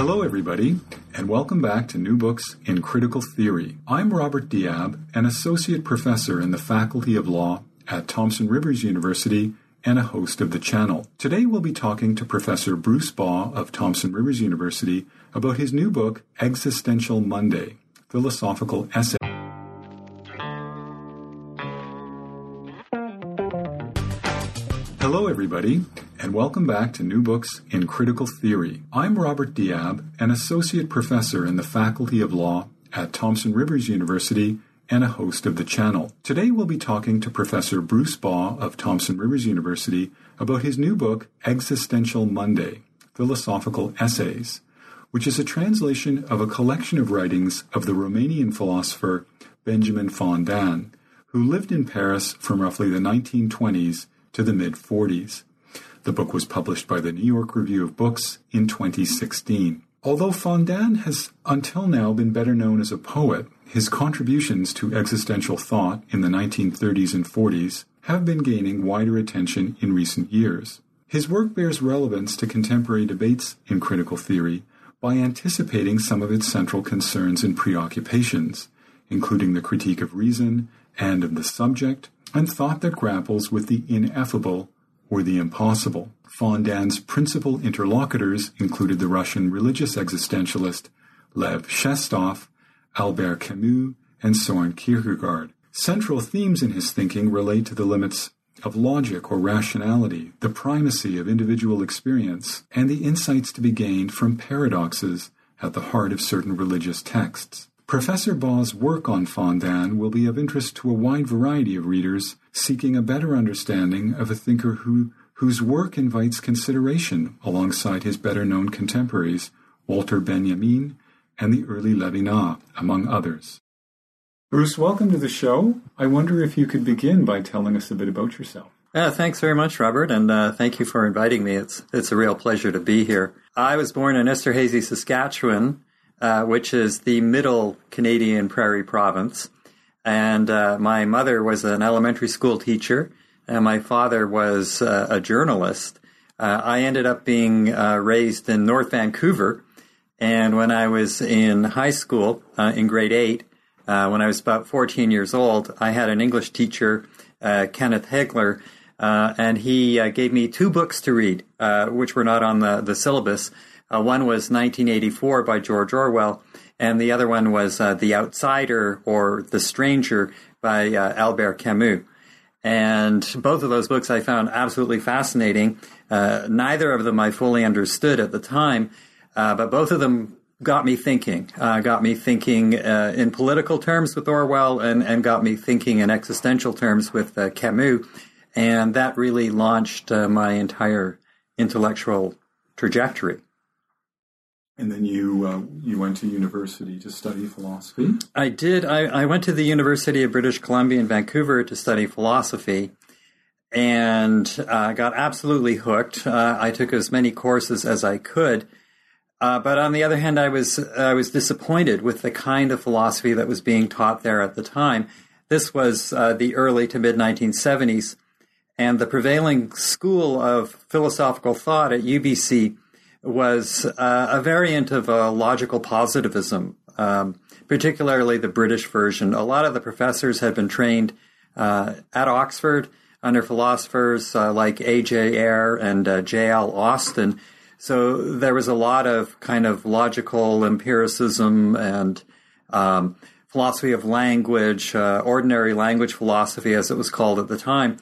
Hello, everybody, and welcome back to New Books in Critical Theory. I'm Robert Diab, an associate professor in the Faculty of Law at Thompson Rivers University and a host of the channel. Today we'll be talking to Professor Bruce Baugh of Thompson Rivers University about his new book, Existential Monday Philosophical Essay. Hello, everybody, and welcome back to New Books in Critical Theory. I'm Robert Diab, an associate professor in the Faculty of Law at Thompson Rivers University and a host of the channel. Today we'll be talking to Professor Bruce Baugh of Thompson Rivers University about his new book, Existential Monday Philosophical Essays, which is a translation of a collection of writings of the Romanian philosopher Benjamin Fondane, who lived in Paris from roughly the 1920s to the mid 40s. The book was published by the New York Review of Books in 2016. Although Fondane has until now been better known as a poet, his contributions to existential thought in the 1930s and 40s have been gaining wider attention in recent years. His work bears relevance to contemporary debates in critical theory by anticipating some of its central concerns and preoccupations, including the critique of reason and of the subject, and thought that grapples with the ineffable or the impossible. Fondane's principal interlocutors included the Russian religious existentialist Lev Shestov, Albert Camus, and Soren Kierkegaard. Central themes in his thinking relate to the limits of logic or rationality, the primacy of individual experience, and the insights to be gained from paradoxes at the heart of certain religious texts. Professor Baugh's work on Fondane will be of interest to a wide variety of readers seeking a better understanding of a thinker who, whose work invites consideration alongside his better known contemporaries, Walter Benjamin and the early Levinas, among others. Bruce, welcome to the show. I wonder if you could begin by telling us a bit about yourself. Yeah, thanks very much, Robert, and uh, thank you for inviting me. It's it's a real pleasure to be here. I was born in Esterhazy, Saskatchewan, uh, which is the middle Canadian prairie province. And uh, my mother was an elementary school teacher, and my father was uh, a journalist. Uh, I ended up being uh, raised in North Vancouver. And when I was in high school, in grade eight, when I was about 14 years old, I had an English teacher, Kenneth Hegler, and he gave me two books to read, which were not on the, the syllabus. Uh, one was 1984 by George Orwell, and the other one was uh, The Outsider or The Stranger by uh, Albert Camus. And both of those books I found absolutely fascinating. Uh, neither of them I fully understood at the time, uh, but both of them got me thinking. Uh, got me thinking in political terms with Orwell, and, and got me thinking in existential terms with Camus. And that really launched my entire intellectual trajectory. And then you uh, you went to university to study philosophy. I did. I, I, went to the University of British Columbia in Vancouver to study philosophy, and uh, got absolutely hooked. Uh, I took as many courses as I could, uh, but on the other hand, I was I was disappointed with the kind of philosophy that was being taught there at the time. This was uh, the early to mid 1970s, and the prevailing school of philosophical thought at UBC was uh, a variant of logical positivism, um, particularly the British version. A lot of the professors had been trained uh, at Oxford under philosophers uh, like A.J. Ayer and uh, J.L. Austin. So there was a lot of kind of logical empiricism and um, philosophy of language, uh, ordinary language philosophy, as it was called at the time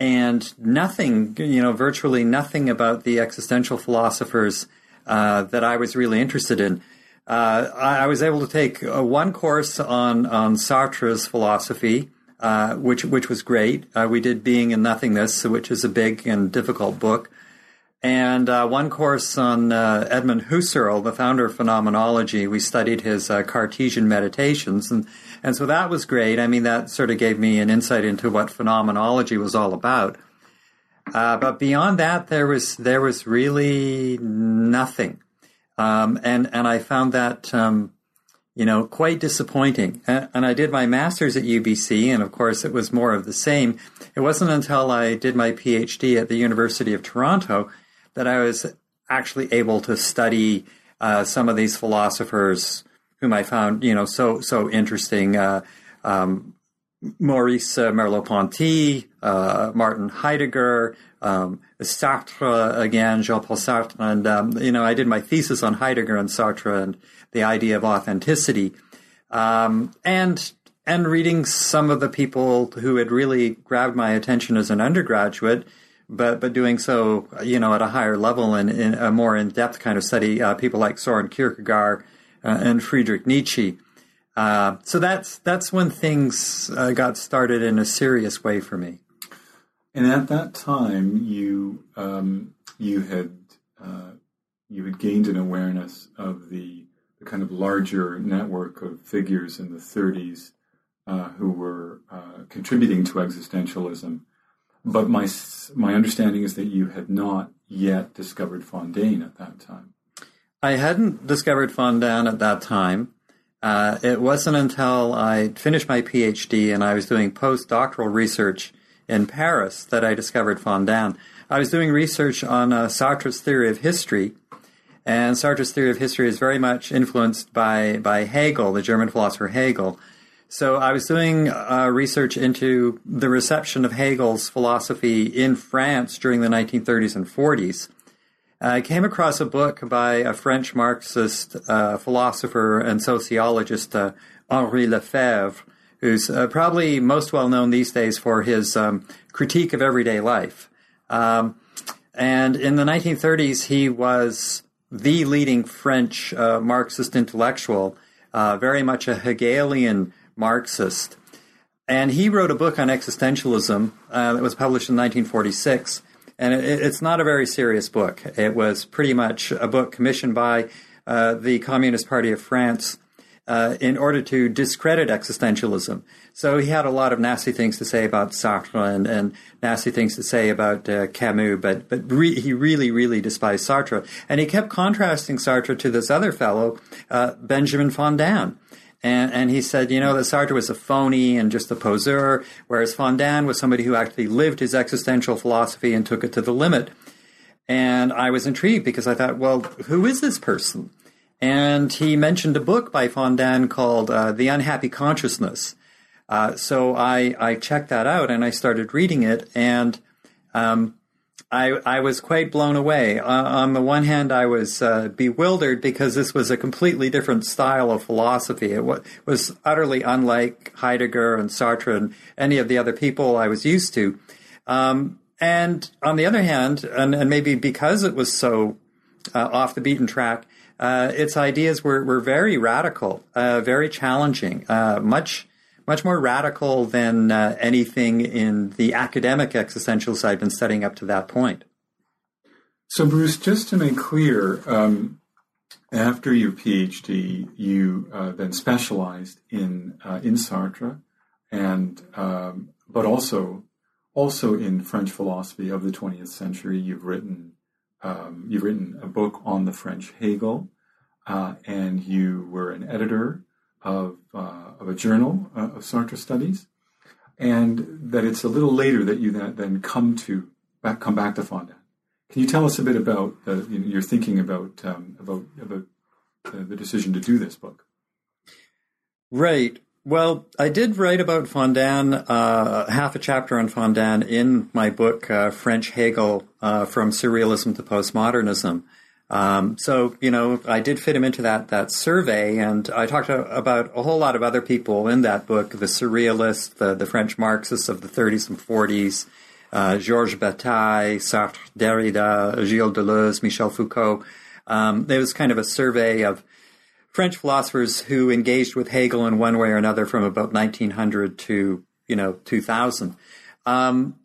and nothing, you know, virtually nothing about the existential philosophers uh, that I was really interested in. Uh, I, I, was able to take uh, one course on on Sartre's philosophy, uh, which which was great. Uh, we did Being and Nothingness, which is a big and difficult book. And uh, one course on uh, Edmund Husserl, the founder of phenomenology, we studied his uh, Cartesian meditations, and and so that was great. I mean, that sort of gave me an insight into what phenomenology was all about. Uh, but beyond that, there was there was really nothing, um, and and I found that um, you know quite disappointing. And, and I did my master's at UBC, and of course, it was more of the same. It wasn't until I did my PhD at the University of Toronto that I was actually able to study uh, some of these philosophers whom I found, you know, so so interesting. Uh, um, Maurice uh, Merleau-Ponty, uh, Martin Heidegger, um, Sartre again, Jean-Paul Sartre, and um, you know, I did my thesis on Heidegger and Sartre and the idea of authenticity, um, and and reading some of the people who had really grabbed my attention as an undergraduate but but doing so, you know, at a higher level and in a more in depth kind of study, uh, people like Soren Kierkegaard uh, and Friedrich Nietzsche. Uh, so that's that's when things uh, got started in a serious way for me. And at that time, you um, you had uh, you had gained an awareness of the, the, kind of larger network of figures in the 30s uh, who were contributing to existentialism but my my understanding is that you had not yet discovered Fondane at that time. I hadn't discovered Fondane at that time. Uh, it wasn't until I finished my PhD and I was doing postdoctoral research in Paris that I discovered Fondane. I was doing research on uh, Sartre's theory of history, and Sartre's theory of history is very much influenced by by Hegel, the German philosopher Hegel. So I was doing uh, research into the reception of Hegel's philosophy in France during the 1930s and 40s. I came across a book by a French Marxist uh, philosopher and sociologist, uh, Henri Lefebvre, who's uh, probably most well known these days for his um, critique of everyday life. Um, and in the 1930s, he was the leading French uh, Marxist intellectual, uh, very much a Hegelian Marxist. And he wrote a book on existentialism uh, that was published in 1946. And it, it's not a very serious book. It was pretty much a book commissioned by uh, the Communist Party of France uh, in order to discredit existentialism. So he had a lot of nasty things to say about Sartre and, and nasty things to say about uh, Camus, but but re- he really really despised Sartre, and he kept contrasting Sartre to this other fellow, uh, Benjamin Fondane. And, and he said, you know, that Sartre was a phony and just a poseur, whereas Fondane was somebody who actually lived his existential philosophy and took it to the limit. And I was intrigued because I thought, well, who is this person? And he mentioned a book by Fondane called uh, The Unhappy Consciousness. Uh, so I, I checked that out and I started reading it. And um, I, I was quite blown away. Uh, on the one hand, I was uh, bewildered because this was a completely different style of philosophy. It w- was utterly unlike Heidegger and Sartre and any of the other people I was used to. Um, and on the other hand, and, and, maybe because it was so uh, off the beaten track, uh, its ideas were, were very radical, uh, very challenging, uh, much much more radical than uh, anything in the academic existentials I've been studying up to that point. So, Bruce, just to make clear, um, after your PhD, you uh, then specialized in uh, in Sartre, and um, but also also in French philosophy of the 20th century. You've written um, you've written a book on the French Hegel, uh, and you were an editor of, uh, of a journal uh, of Sartre studies, and that it's a little later that you then, come to back, come back to Fondane. Can you tell us a bit about uh, your thinking about um, about about the decision to do this book? Right. Well, I did write about Fondane, uh, half a chapter on Fontaine in my book, uh, French Hegel uh, From Surrealism to Postmodernism. Um, so you know, I did fit him into that that survey, and I talked about a whole lot of other people in that book: the surrealists, the, the French Marxists of the 30s and 40s, uh, Georges Bataille, Sartre, Derrida, Gilles Deleuze, Michel Foucault. Um, there was kind of a survey of French philosophers who engaged with Hegel in one way or another from about 1900 to you know 2000. Um,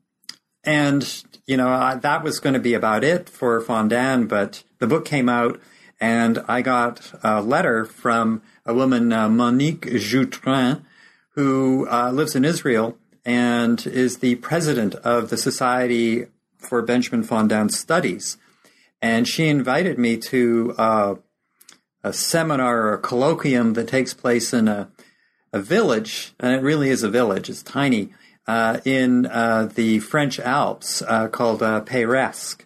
and you know, I, that was going to be about it for Fondane, but the book came out and I got a letter from a woman, uh, Monique Jutrin, who uh, lives in Israel and is the president of the Society for Benjamin Fondane Studies. And she invited me to uh, a seminar or a colloquium that takes place in a, a village, and it really is a village, it's tiny, in uh, the French Alps uh, called uh, Peyresq.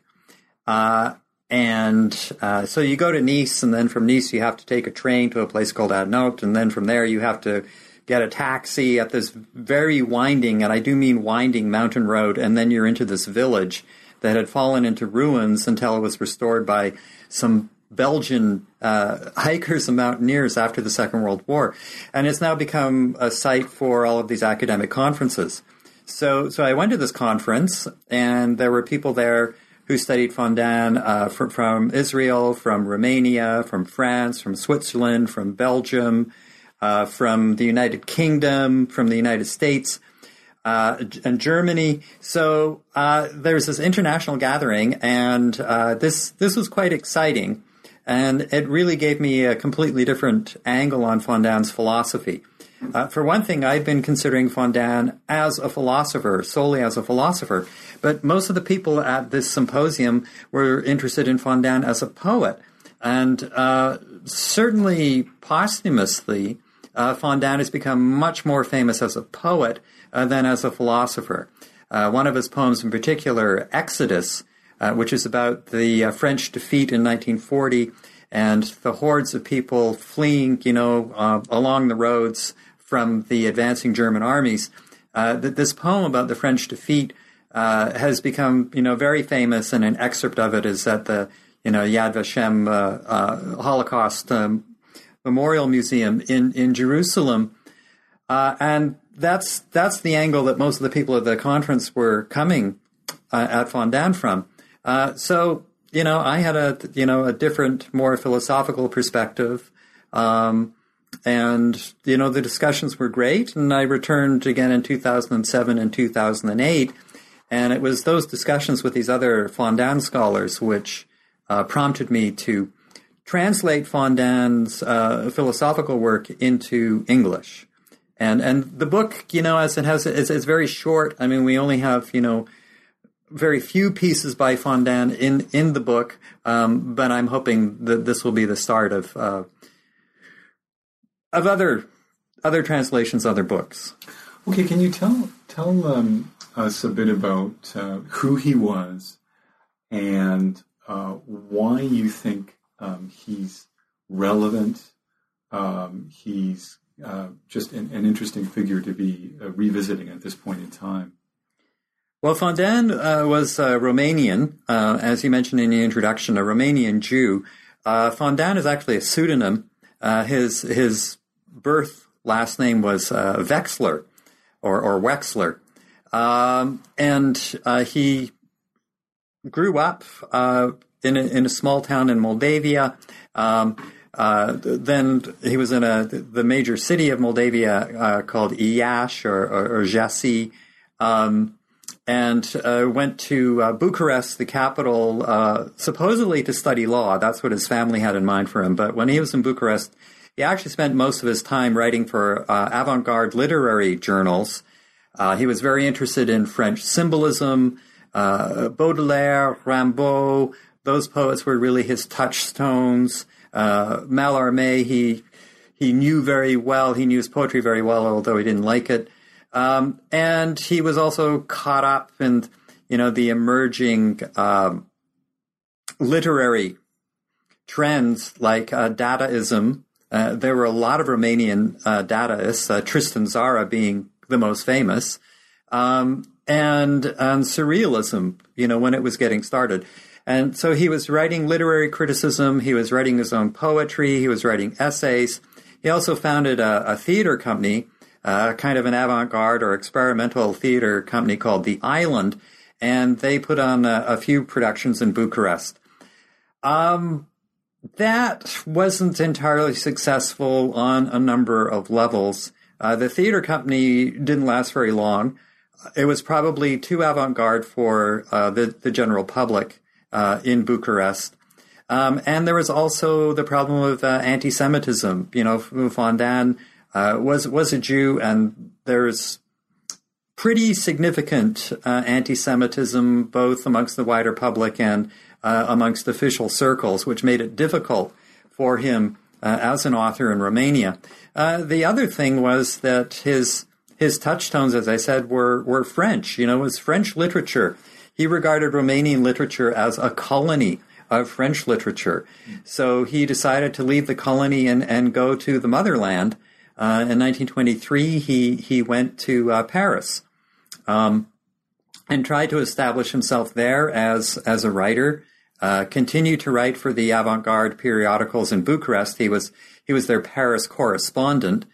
Uh, and uh, so you go to Nice, and then from Nice you have to take a train to a place called Annot, and then from there you have to get a taxi at this very winding, and I do mean winding mountain road, and then you're into this village that had fallen into ruins until it was restored by some Belgian uh, hikers and mountaineers after the Second World War, and it's now become a site for all of these academic conferences. So, so I went to this conference, and there were people there who studied Fondane uh, from, from, Israel, from Romania, from France, from Switzerland, from Belgium, uh, from the United Kingdom, from the United States. Uh, and Germany. So uh, there's this international gathering, and uh, this this was quite exciting, and it really gave me a completely different angle on Fondane's philosophy. Uh, for one thing, I'd been considering Fondane as a philosopher, solely as a philosopher, but most of the people at this symposium were interested in Fondane as a poet. And uh, certainly posthumously, uh, Fondane has become much more famous as a poet uh, than as a philosopher. Uh, one of his poems in particular, Exodus, uh, which is about the uh, French defeat in 1940 and the hordes of people fleeing, you know, uh, along the roads from the advancing German armies. that this poem about the French defeat has become, you know, very famous, and an excerpt of it is at the, you know, Yad Vashem Holocaust um, Memorial Museum in in Jerusalem, uh, and that's that's the angle that most of the people at the conference were coming uh, at Fondane from. Uh, so you know, I had a you know a different, more philosophical perspective, um, and you know the discussions were great. And I returned again in 2007 and 2008, and it was those discussions with these other Fondane scholars which uh, prompted me to translate Fondane's uh, philosophical work into English. And and the book, you know, as it has, is, is very short. I mean, we only have you know very few pieces by Fondane in in the book, um, but I'm hoping that this will be the start of uh, of other other translations, other books. Okay, can you tell tell um, us a bit about uh, who he was and uh, why you think um, he's relevant? Um, he's uh, just an, an, interesting figure to be uh, revisiting at this point in time. Well, Fondane uh, was Romanian, uh, as you mentioned in the introduction, a Romanian Jew. Uh, Fondane is actually a pseudonym. his his birth last name was Wexler, or or Wexler, um, and he grew up in a, in a small town in Moldavia. Um, uh, then he was in a the major city of Moldavia uh, called Iași or, or, or Jassy, um, and uh, went to uh, Bucharest, the capital, uh, supposedly to study law. That's what his family had in mind for him. But when he was in Bucharest, he actually spent most of his time writing for avant-garde literary journals. he was very interested in French symbolism, Baudelaire, Rimbaud. Those poets were really his touchstones. Uh, Mallarmé, he he knew very well. He knew his poetry very well, although he didn't like it. Um, and he was also caught up in you know the emerging um, literary trends like uh, Dadaism. Uh, there were a lot of Romanian uh, Dadaists, uh, Tristan Tzara being the most famous, um, and and Surrealism. You know when it was getting started. And so he was writing literary criticism, he was writing his own poetry, he was writing essays. He also founded a, a theater company, uh, kind of an avant garde or experimental theater company called The Island, and they put on a, a few productions in Bucharest. Um, that wasn't entirely successful on a number of levels. Uh, the theater company didn't last very long. it was probably too avant-garde for uh, the the general public uh, in Bucharest. Um, and there was also the problem of uh, anti-Semitism. You know, Fondane uh, was was a Jew, and there's pretty significant uh, anti-Semitism both amongst the wider public and uh, amongst official circles, which made it difficult for him uh, as an author in Romania. Uh, the other thing was that his his touchstones, as I said, were were French. You know, it was French literature. He regarded Romanian literature as a colony of French literature. So he decided to leave the colony and, and go to the motherland. Uh, in 1923, he he went to uh, Paris, um, and tried to establish himself there as as a writer. Uh, continued to write for the avant-garde periodicals in Bucharest. He was he was their Paris correspondent,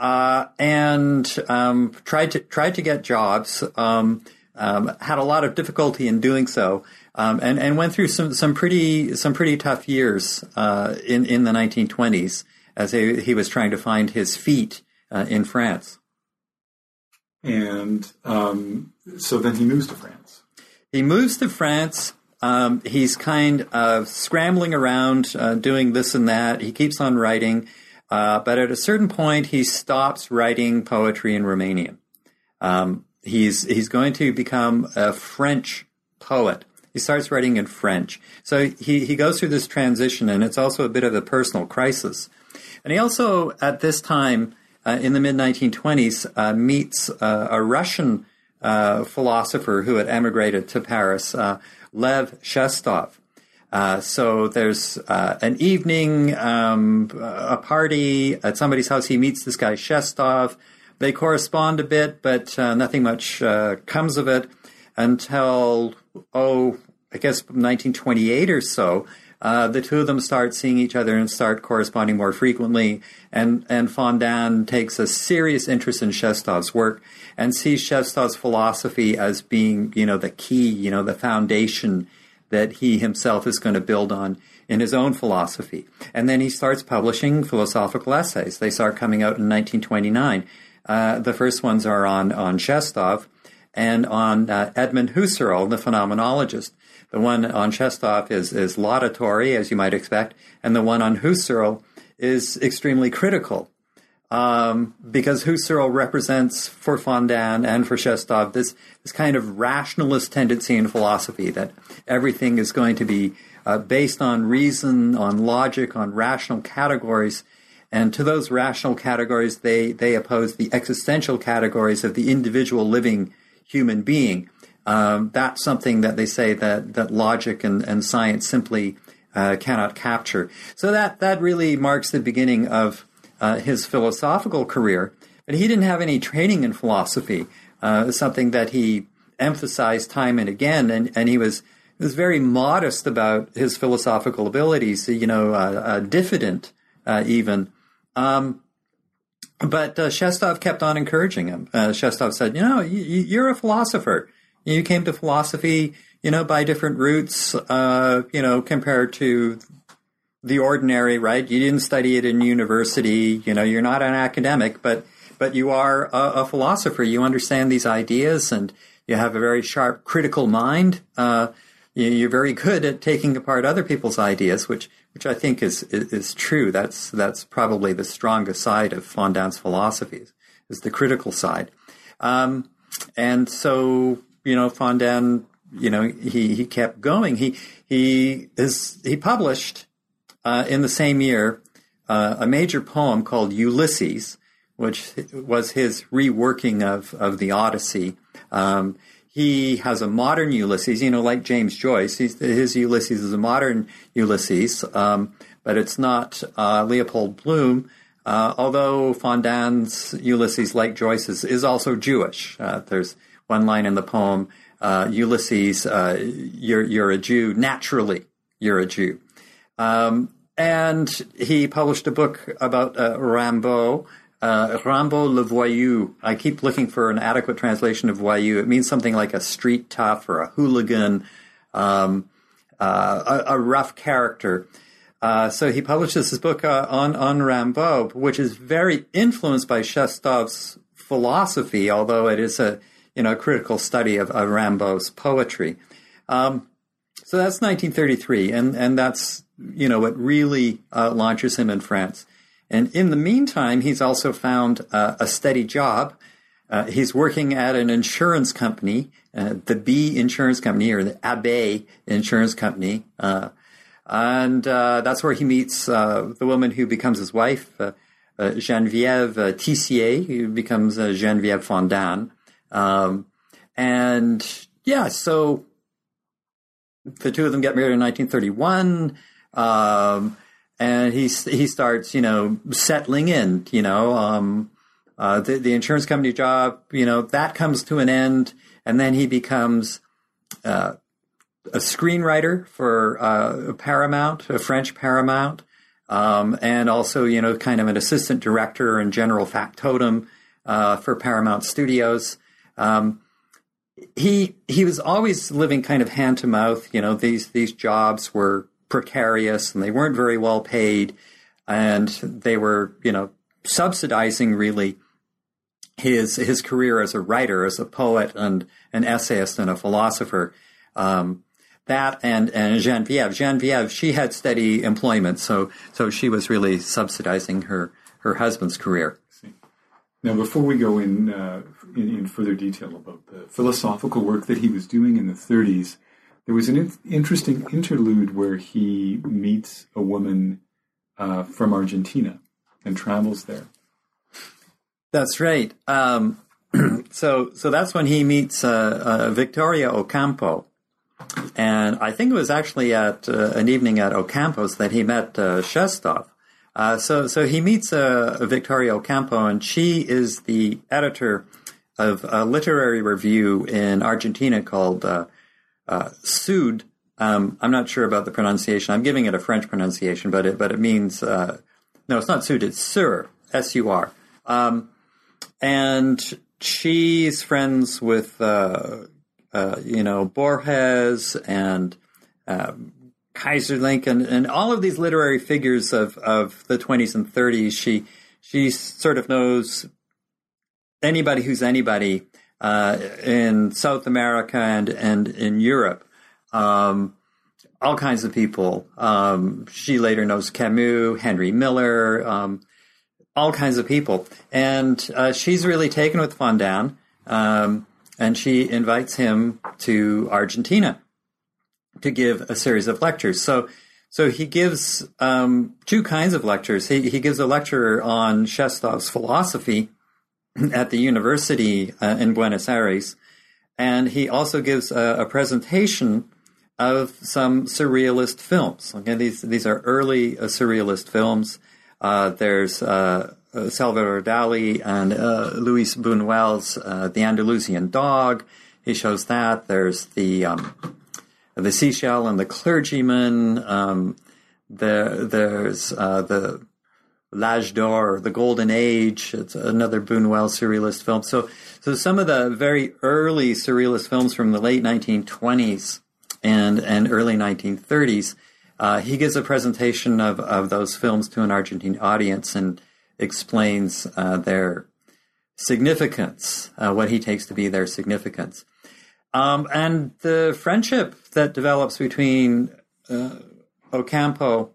uh, and um, tried to tried to get jobs. Um, um, had a lot of difficulty in doing so, um, and and went through some some pretty some pretty tough years uh, in in the 1920s as he, he was trying to find his feet uh, in France. And um, so then he moves to France. He moves to France. Um, he's kind of scrambling around, uh, doing this and that. He keeps on writing, uh, but at a certain point, he stops writing poetry in Romanian. Um, he's he's going to become a French poet. He starts writing in French. So he, he goes through this transition, and it's also a bit of a personal crisis. And he also, at this time, uh, in the mid 1920s, uh, meets uh, a Russian uh, philosopher who had emigrated to Paris, uh, Lev Shestov. So there's an evening, um, a party at somebody's house. He meets this guy Shestov. They correspond a bit, but nothing much comes of it until oh, I guess 1928 or so uh, the two of them start seeing each other and start corresponding more frequently. And, and Fondane takes a serious interest in Shestov's work and sees Shestov's philosophy as being, you know, the key, you know, the foundation that he himself is going to build on in his own philosophy. And then he starts publishing philosophical essays. They start coming out in 1929. Uh, the first ones are on, on Shestov and on uh, Edmund Husserl, the phenomenologist. The one on Shestov is, is laudatory, as you might expect, and the one on Husserl is extremely critical. Um, because Husserl represents for Fondane and for Shestov this, this kind of rationalist tendency in philosophy that everything is going to be uh, based on reason, on logic, on rational categories. And to those rational categories, they, they oppose the existential categories of the individual living human being. Um, that's something that they say that that logic and, and science simply uh, cannot capture. So that that really marks the beginning of uh, his philosophical career. But he didn't have any training in philosophy. Uh, something that he emphasized time and again, and, and he was was very modest about his philosophical abilities. You know, uh, diffident uh, even. Um, but uh, Shestov kept on encouraging him. Uh, Shestov said, "You know, you, are a philosopher. You came to philosophy, you know, by different routes, uh, you know, compared to the ordinary, right? You didn't study it in university. You know, you're not an academic, but but you are a, a philosopher. You understand these ideas, and you have a very sharp critical mind. Uh, you're very good at taking apart other people's ideas, which which I think is, is, is true. That's that's probably the strongest side of Fondane's philosophies is the critical side. Um, and so you know, Fondane, you know, he, he kept going. He, he is, he published, uh, in the same year, uh, a major poem called Ulysses, which was his reworking of, of the Odyssey. Um, he has a modern Ulysses, you know, like James Joyce. His Ulysses is a modern Ulysses, um, but it's not uh, Leopold Bloom. Uh, although Fondane's Ulysses, like Joyce's, is also Jewish. Uh, there's one line in the poem, uh, Ulysses, uh, you're, you're a Jew, naturally, you're a Jew. Um, and he published a book about uh, Rimbaud, uh, Rimbaud le Voyou. I keep looking for an adequate translation of Voyou. It means something like a street tough or a hooligan, um, uh, a, a, rough character. Uh, so he publishes this book uh, on on Rimbaud, which is very influenced by Shestov's philosophy, although it is a you know, a critical study of, of Rimbaud's poetry. Um, so that's 1933, and, and that's, you know, what really uh, launches him in France. And in the meantime, he's also found uh, a steady job. Uh, he's working at an insurance company, uh, the B Insurance Company or the Abbé Insurance Company. Uh, and uh, that's where he meets the woman who becomes his wife, Geneviève Tissier, who becomes Geneviève Fondane. Um, and yeah, so the two of them get married in 1931. Um, and he he starts, you know, settling in. You know, um, uh, the the insurance company job, you know, that comes to an end, and then he becomes uh, a screenwriter for uh, Paramount, a French Paramount, um, and also, you know, kind of an assistant director and general factotum uh, for Paramount Studios. Um, he he was always living kind of hand to mouth. You know, these these jobs were precarious and they weren't very well paid, and they were you know subsidizing really his his career as a writer, as a poet, and an essayist and a philosopher. Um, that and and Geneviève, Geneviève, she had steady employment, so so she was really subsidizing her her husband's career. Now, before we go in, uh, in, in further detail about the philosophical work that he was doing in the 30s, there was an in- interesting interlude where he meets a woman uh, from Argentina and travels there. That's right. Um, so, so that's when he meets uh, uh, Victoria Ocampo, and I think it was actually at uh, an evening at Ocampo's that he met uh, Shestov. Uh, so, so he meets Victoria Ocampo, and she is the editor of a literary review in Argentina called uh, uh, Sud. Um, I'm not sure about the pronunciation. I'm giving it a French pronunciation, but it but it means uh, no, it's not Sud. It's Sur, S U R. Um, and she's friends with uh, you know Borges and um, Keyserling and, and all of these literary figures of, of the 20s and 30s, she she sort of knows anybody who's anybody uh, in South America and and in Europe. Um, all kinds of people. Um, she later knows Camus, Henry Miller, um, all kinds of people, and uh, she's really taken with Fondane, um, and she invites him to Argentina to give a series of lectures. So, so he gives um, two kinds of lectures. He, he gives a lecture on Shestov's philosophy at the university uh, in Buenos Aires, and he also gives a, a presentation of some surrealist films. Okay, these these are early uh, surrealist films. Uh, there's uh, uh Salvador Dali and uh, Luis Buñuel's uh, The Andalusian Dog. He shows that. There's the um, the seashell and the clergyman. Um, there, there's uh, the L'Age d'Or, the Golden Age. It's another Buñuel surrealist film. So, so some of the very early surrealist films from the late 1920s and and early 1930s. Uh, he gives a presentation of, of those films to an Argentine audience and explains uh, their significance, uh, what he takes to be their significance. Um, and the friendship that develops between uh, Ocampo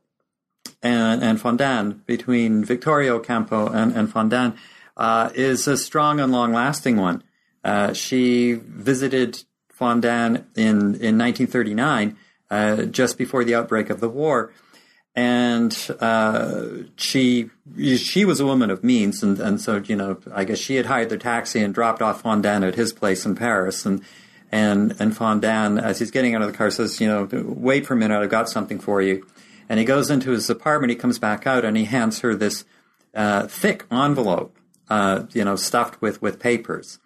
and, and Fondane, between Victoria Ocampo and, and Fondane, uh, is a strong and long lasting one. Uh, she visited Fondane in, in 1939, uh, just before the outbreak of the war. And uh, she she was a woman of means, and, and so you know I guess she had hired the taxi and dropped off Fondane at his place in Paris, and and and Fondane, as he's getting out of the car, says, "You know, wait for a minute. I've got something for you." And he goes into his apartment. He comes back out and he hands her this uh, thick envelope, uh, you know, stuffed with with papers.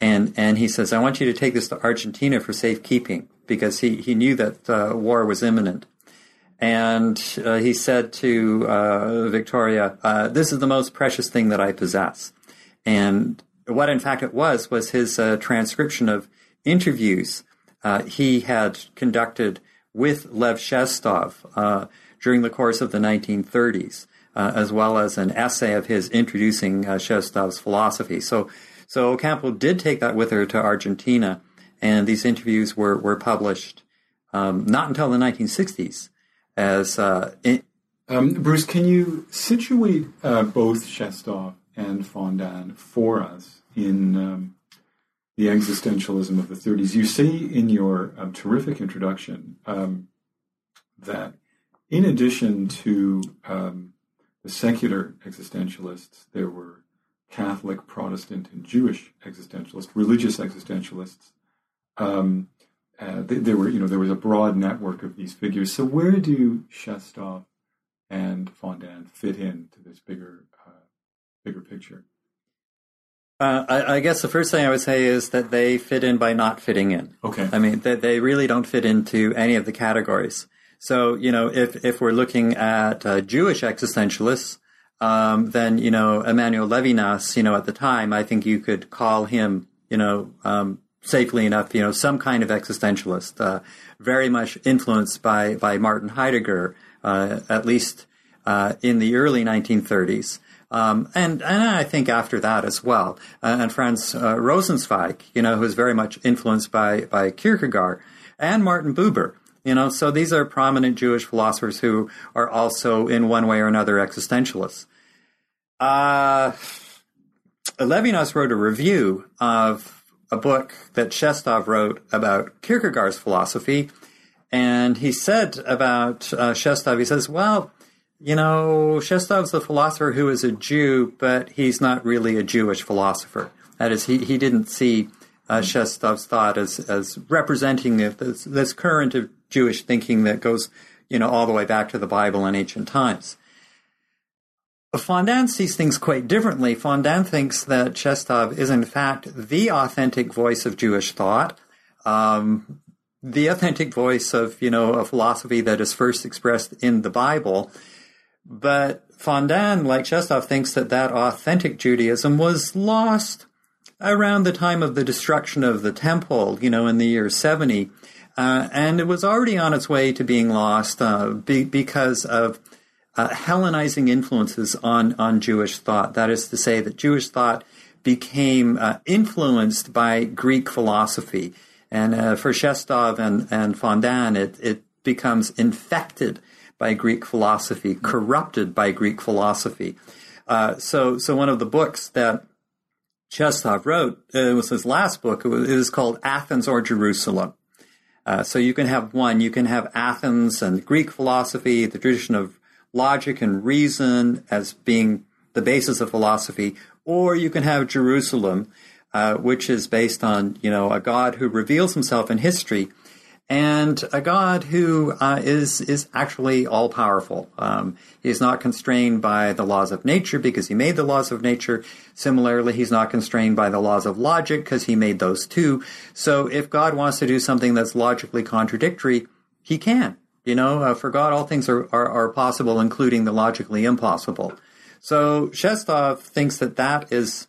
And and he says, "I want you to take this to Argentina for safekeeping because he he knew that uh, war was imminent." And uh, he said to uh, Victoria, uh, "This is the most precious thing that I possess." And what, in fact, it was was his transcription of interviews he had conducted with Lev Shestov during the course of the 1930s, uh, as well as an essay of his introducing uh, Shestov's philosophy. So, So Ocampo did take that with her to Argentina, and these interviews were were published um, not until the 1960s. As uh, in, um, Bruce, can you situate uh, both Shestov and Fondane for us in um, the existentialism of the 30s? You say in your um, terrific introduction um, that in addition to um, the secular existentialists, there were Catholic, Protestant, and Jewish existentialists, religious existentialists. Um, uh, there were, you know, there was a broad network of these figures. So where do Shestov and Fondane fit into this bigger, uh, bigger picture? Uh, I, I, guess the first thing I would say is that they fit in by not fitting in. Okay. I mean, they, they really don't fit into any of the categories. So, you know, if, if we're looking at uh, Jewish existentialists, um, then, you know, Emmanuel Levinas, you know, at the time, I think you could call him, you know, um, safely enough, you know, some kind of existentialist, uh, very much influenced by, by Martin Heidegger, uh, at least uh, in the early 1930s. Um, and, and I think after that as well. Uh, and Franz uh, Rosenzweig, you know, who's very much influenced by, by Kierkegaard and Martin Buber. You know, so these are prominent Jewish philosophers who are also, in one way or another, existentialists. Uh, Levinas wrote a review of a book that Shestov wrote about Kierkegaard's philosophy, and he said about uh, Shestov, he says, well, you know, Shestov's a philosopher who is a Jew, but he's not really a Jewish philosopher. That is, he, he didn't see uh, Shestov's thought as, as representing this, this current of Jewish thinking that goes, you know, all the way back to the Bible and ancient times. Fondane sees things quite differently. Fondane thinks that Shestov is in fact the authentic voice of Jewish thought, um, the authentic voice of, you know, a philosophy that is first expressed in the Bible. But Fondane, like Shestov, thinks that that authentic Judaism was lost around the time of the destruction of the temple, you know, in the year 70. Uh, and it was already on its way to being lost uh, be- because of uh, Hellenizing influences on, on Jewish thought. That is to say, that Jewish thought became uh, influenced by Greek philosophy. And uh, for Shestov and, and it, it becomes infected by Greek philosophy, corrupted by Greek philosophy. Uh, so, so one of the books that Shestov wrote. It was his last book. It, was, it is called Athens or Jerusalem. Uh, so you can have one. You can have Athens and Greek philosophy, the tradition of logic and reason as being the basis of philosophy, or you can have Jerusalem, uh, which is based on you know a God who reveals himself in history and a God who uh, is is actually all powerful. Um, he's not constrained by the laws of nature because he made the laws of nature. Similarly, he's not constrained by the laws of logic because he made those too. So, if God wants to do something that's logically contradictory, he can. You know, uh, for God, all things are, are, are possible, including the logically impossible. So, Shestov thinks that that is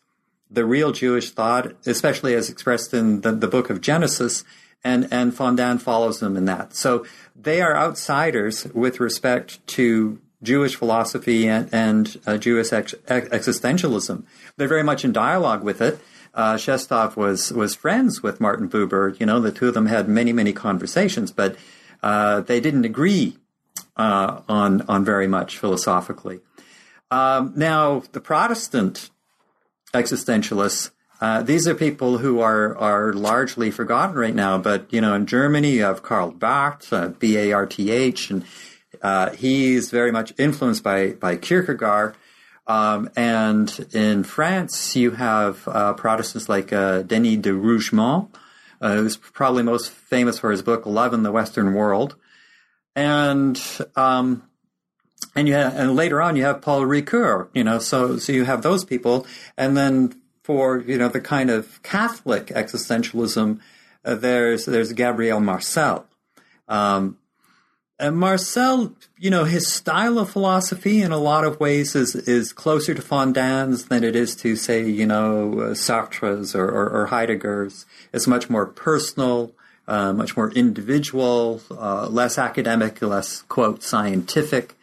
the real Jewish thought, especially as expressed in the, the book of Genesis and and Fondane follows them in that. So they are outsiders with respect to Jewish philosophy and, and uh, Jewish ex- existentialism. They're very much in dialogue with it. Uh, Shestov was was friends with Martin Buber. You know, the two of them had many many conversations, but uh, they didn't agree uh, on on very much philosophically. Um, now, the Protestant existentialists uh, these are people who are are largely forgotten right now. But you know, in Germany, you have Karl Barth, uh, B A R T H, and uh, he's very much influenced by by Kierkegaard. Um, and in France, you have uh, Protestants like uh, Denis de Rougemont, who's probably most famous for his book "Love in the Western World," and um, and you and later on you have Paul Ricoeur. You know, so so you have those people, and then for you know the kind of Catholic existentialism, uh, there's there's Gabriel Marcel. Um, and Marcel, you know, his style of philosophy in a lot of ways is is closer to Fondane's than it is to say, you know, uh, Sartre's or, or, or, Heidegger's. It's much more personal, uh, much more individual, uh, less academic, less quote scientific.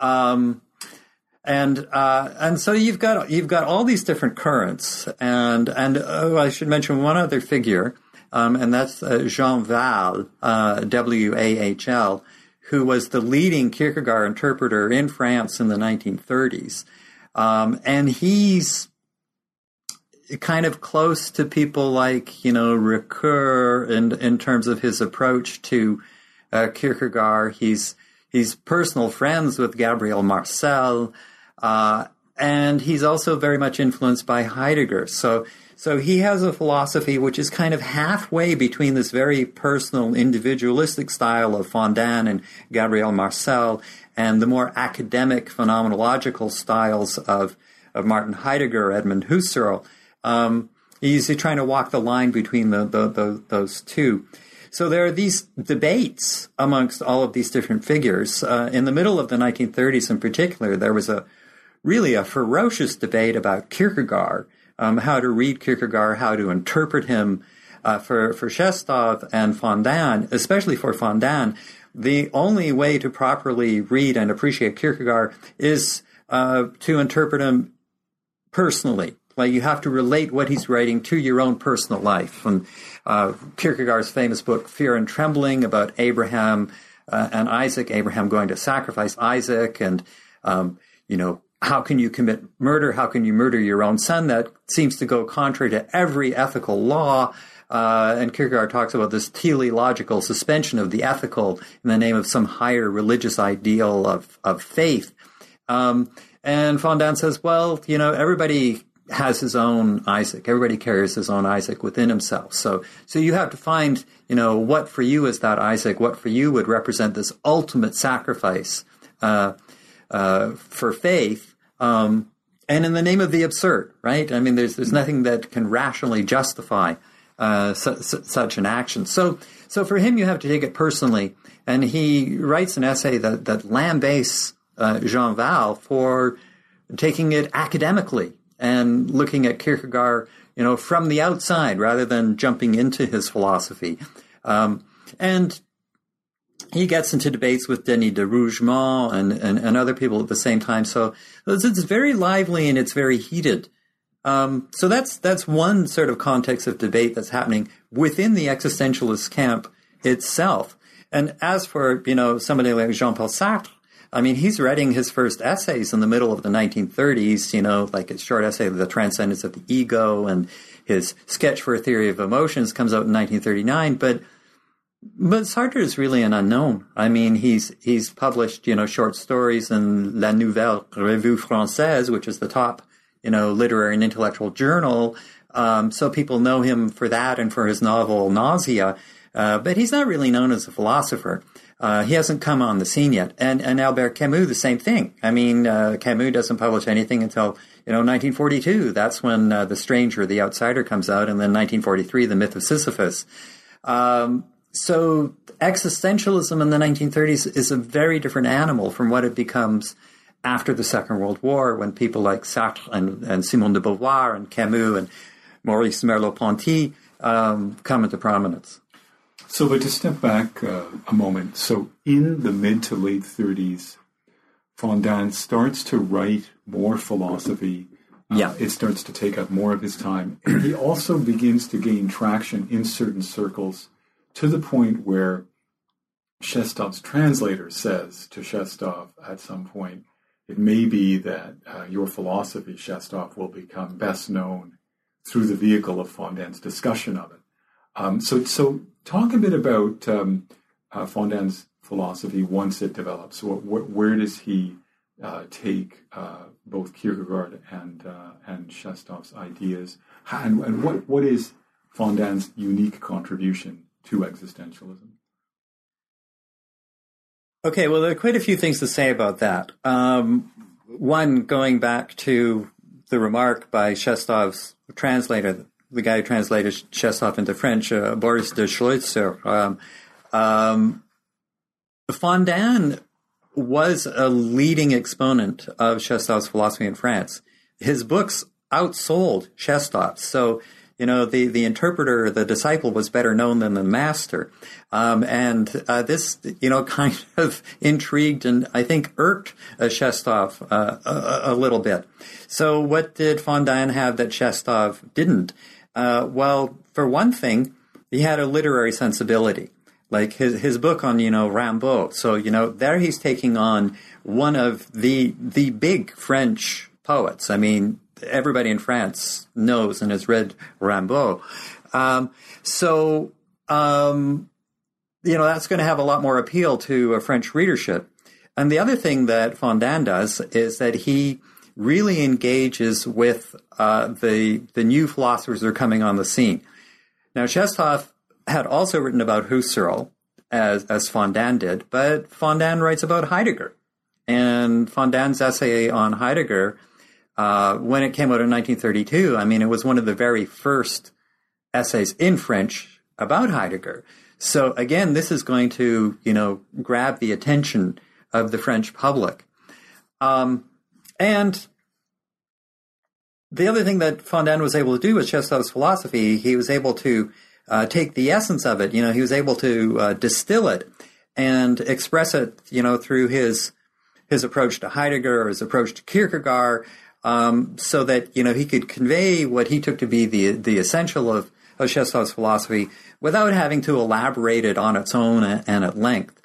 Um, and uh, and so you've got you've got all these different currents, and and oh, I should mention one other figure, um, and that's uh, Jean Wahl, uh, W A H L, who was the leading Kierkegaard interpreter in France in the 1930s, um, and he's kind of close to people like you know Ricoeur in in terms of his approach to uh, Kierkegaard. He's he's personal friends with Gabriel Marcel. Uh, and he's also very much influenced by Heidegger. So, so he has a philosophy which is kind of halfway between this very personal, individualistic style of Fondane and Gabriel Marcel and the more academic, phenomenological styles of, of Martin Heidegger, Edmund Husserl. Um, he's trying to walk the line between the, the, the, those two. So there are these debates amongst all of these different figures. Uh, in the middle of the 1930s, in particular, there was a really a ferocious debate about Kierkegaard, um, how to read Kierkegaard, how to interpret him. Uh, for for Shestov and Fondane, especially for Fondane, the only way to properly read and appreciate Kierkegaard is uh, to interpret him personally. Like you have to relate what he's writing to your own personal life. And uh, Kierkegaard's famous book *Fear and Trembling* about Abraham uh, and Isaac, Abraham going to sacrifice Isaac, and um, you know how can you commit murder? How can you murder your own son? That seems to go contrary to every ethical law. Uh, and Kierkegaard talks about this teleological suspension of the ethical in the name of some higher religious ideal of, of faith. Um, and Fondane says, well, you know, everybody has his own Isaac. Everybody carries his own Isaac within himself. So, so you have to find, you know, what for you is that Isaac? What for you would represent this ultimate sacrifice uh, uh, for faith? Um, and in the name of the absurd, right? I mean, there's there's nothing that can rationally justify uh, su- su- such an action. So so for him, you have to take it personally, and he writes an essay that that lambasts uh, Jean Wahl for taking it academically and looking at Kierkegaard, you know, from the outside rather than jumping into his philosophy. Um, and he gets into debates with Denis de Rougemont and, and, and, other people at the same time. So it's, it's very lively and it's very heated. Um, so that's that's one sort of context of debate that's happening within the existentialist camp itself. And as for you know somebody like Jean-Paul Sartre, I mean he's writing his first essays in the middle of the 1930s. You know, like a short essay, "The Transcendence of the Ego," and his sketch for a theory of emotions comes out in 1939. But but Sartre is really an unknown. I mean, he's he's published you know short stories in La Nouvelle Revue Française, which is the top you know literary and intellectual journal. Um, so people know him for that and for his novel Nausea. Uh, but he's not really known as a philosopher. Uh, he hasn't come on the scene yet. And and Albert Camus, the same thing. I mean, uh, Camus doesn't publish anything until you know 1942. That's when uh, The Stranger, The Outsider comes out, and then 1943, The Myth of Sisyphus. Um, so existentialism in the 1930s is a very different animal from what it becomes after the Second World War, when people like Sartre and, and Simone de Beauvoir and Camus and Maurice Merleau-Ponty um, come into prominence. So, but to step back uh, a moment, so in the mid to late 30s, Fondane starts to write more philosophy. Uh, yeah. It starts to take up more of his time. And he also begins to gain traction in certain circles to the point where Shestov's translator says to Shestov at some point, it may be that uh, your philosophy, Shestov, will become best known through the vehicle of Fondane's discussion of it. Um, so, so talk a bit about um, uh, philosophy once it develops. So wh- where does he uh, take uh, both Kierkegaard and uh, and Shestov's ideas, and, and what what is Fondane's unique contribution to existentialism. Okay, well, there are quite a few things to say about that. Um, one, going back to the remark by Shestov's translator, the guy who translated Shestov into French, uh, Boris de Schloezer. Um, um, was a leading exponent of Shestov's philosophy in France. His books outsold Shestov. So you know, the, the interpreter, the disciple was better known than the master. Um, and uh, this, you know, kind of intrigued and I think irked uh, Shestov uh, a, a, little bit. So what did Fondane have that Shestov didn't? Uh, well, for one thing, he had a literary sensibility. Like his, his book on, you know, Rimbaud. So, you know, there he's taking on one of the, the big French poets. I mean, everybody in France knows and has read Rimbaud. Um, so, um, you know, that's going to have a lot more appeal to a French readership. And the other thing that Fondane does is that he really engages with uh, the the new philosophers that are coming on the scene. Now, Shestov had also written about Husserl, as as Fondane did, but Fondane writes about Heidegger, and Fondane's essay on Heidegger uh, when it came out in 1932, I mean, it was one of the very first essays in French about Heidegger. So again, this is going to, you know, grab the attention of the French public. Um, and the other thing that Fondane was able to do with Shestov's philosophy, he was able to uh, take the essence of it. You know, he was able to uh, distill it and express it, you know, through his his approach to Heidegger, his approach to Kierkegaard, um, so that you know he could convey what he took to be the the essential of, of Shestov's philosophy without having to elaborate it on its own and at length,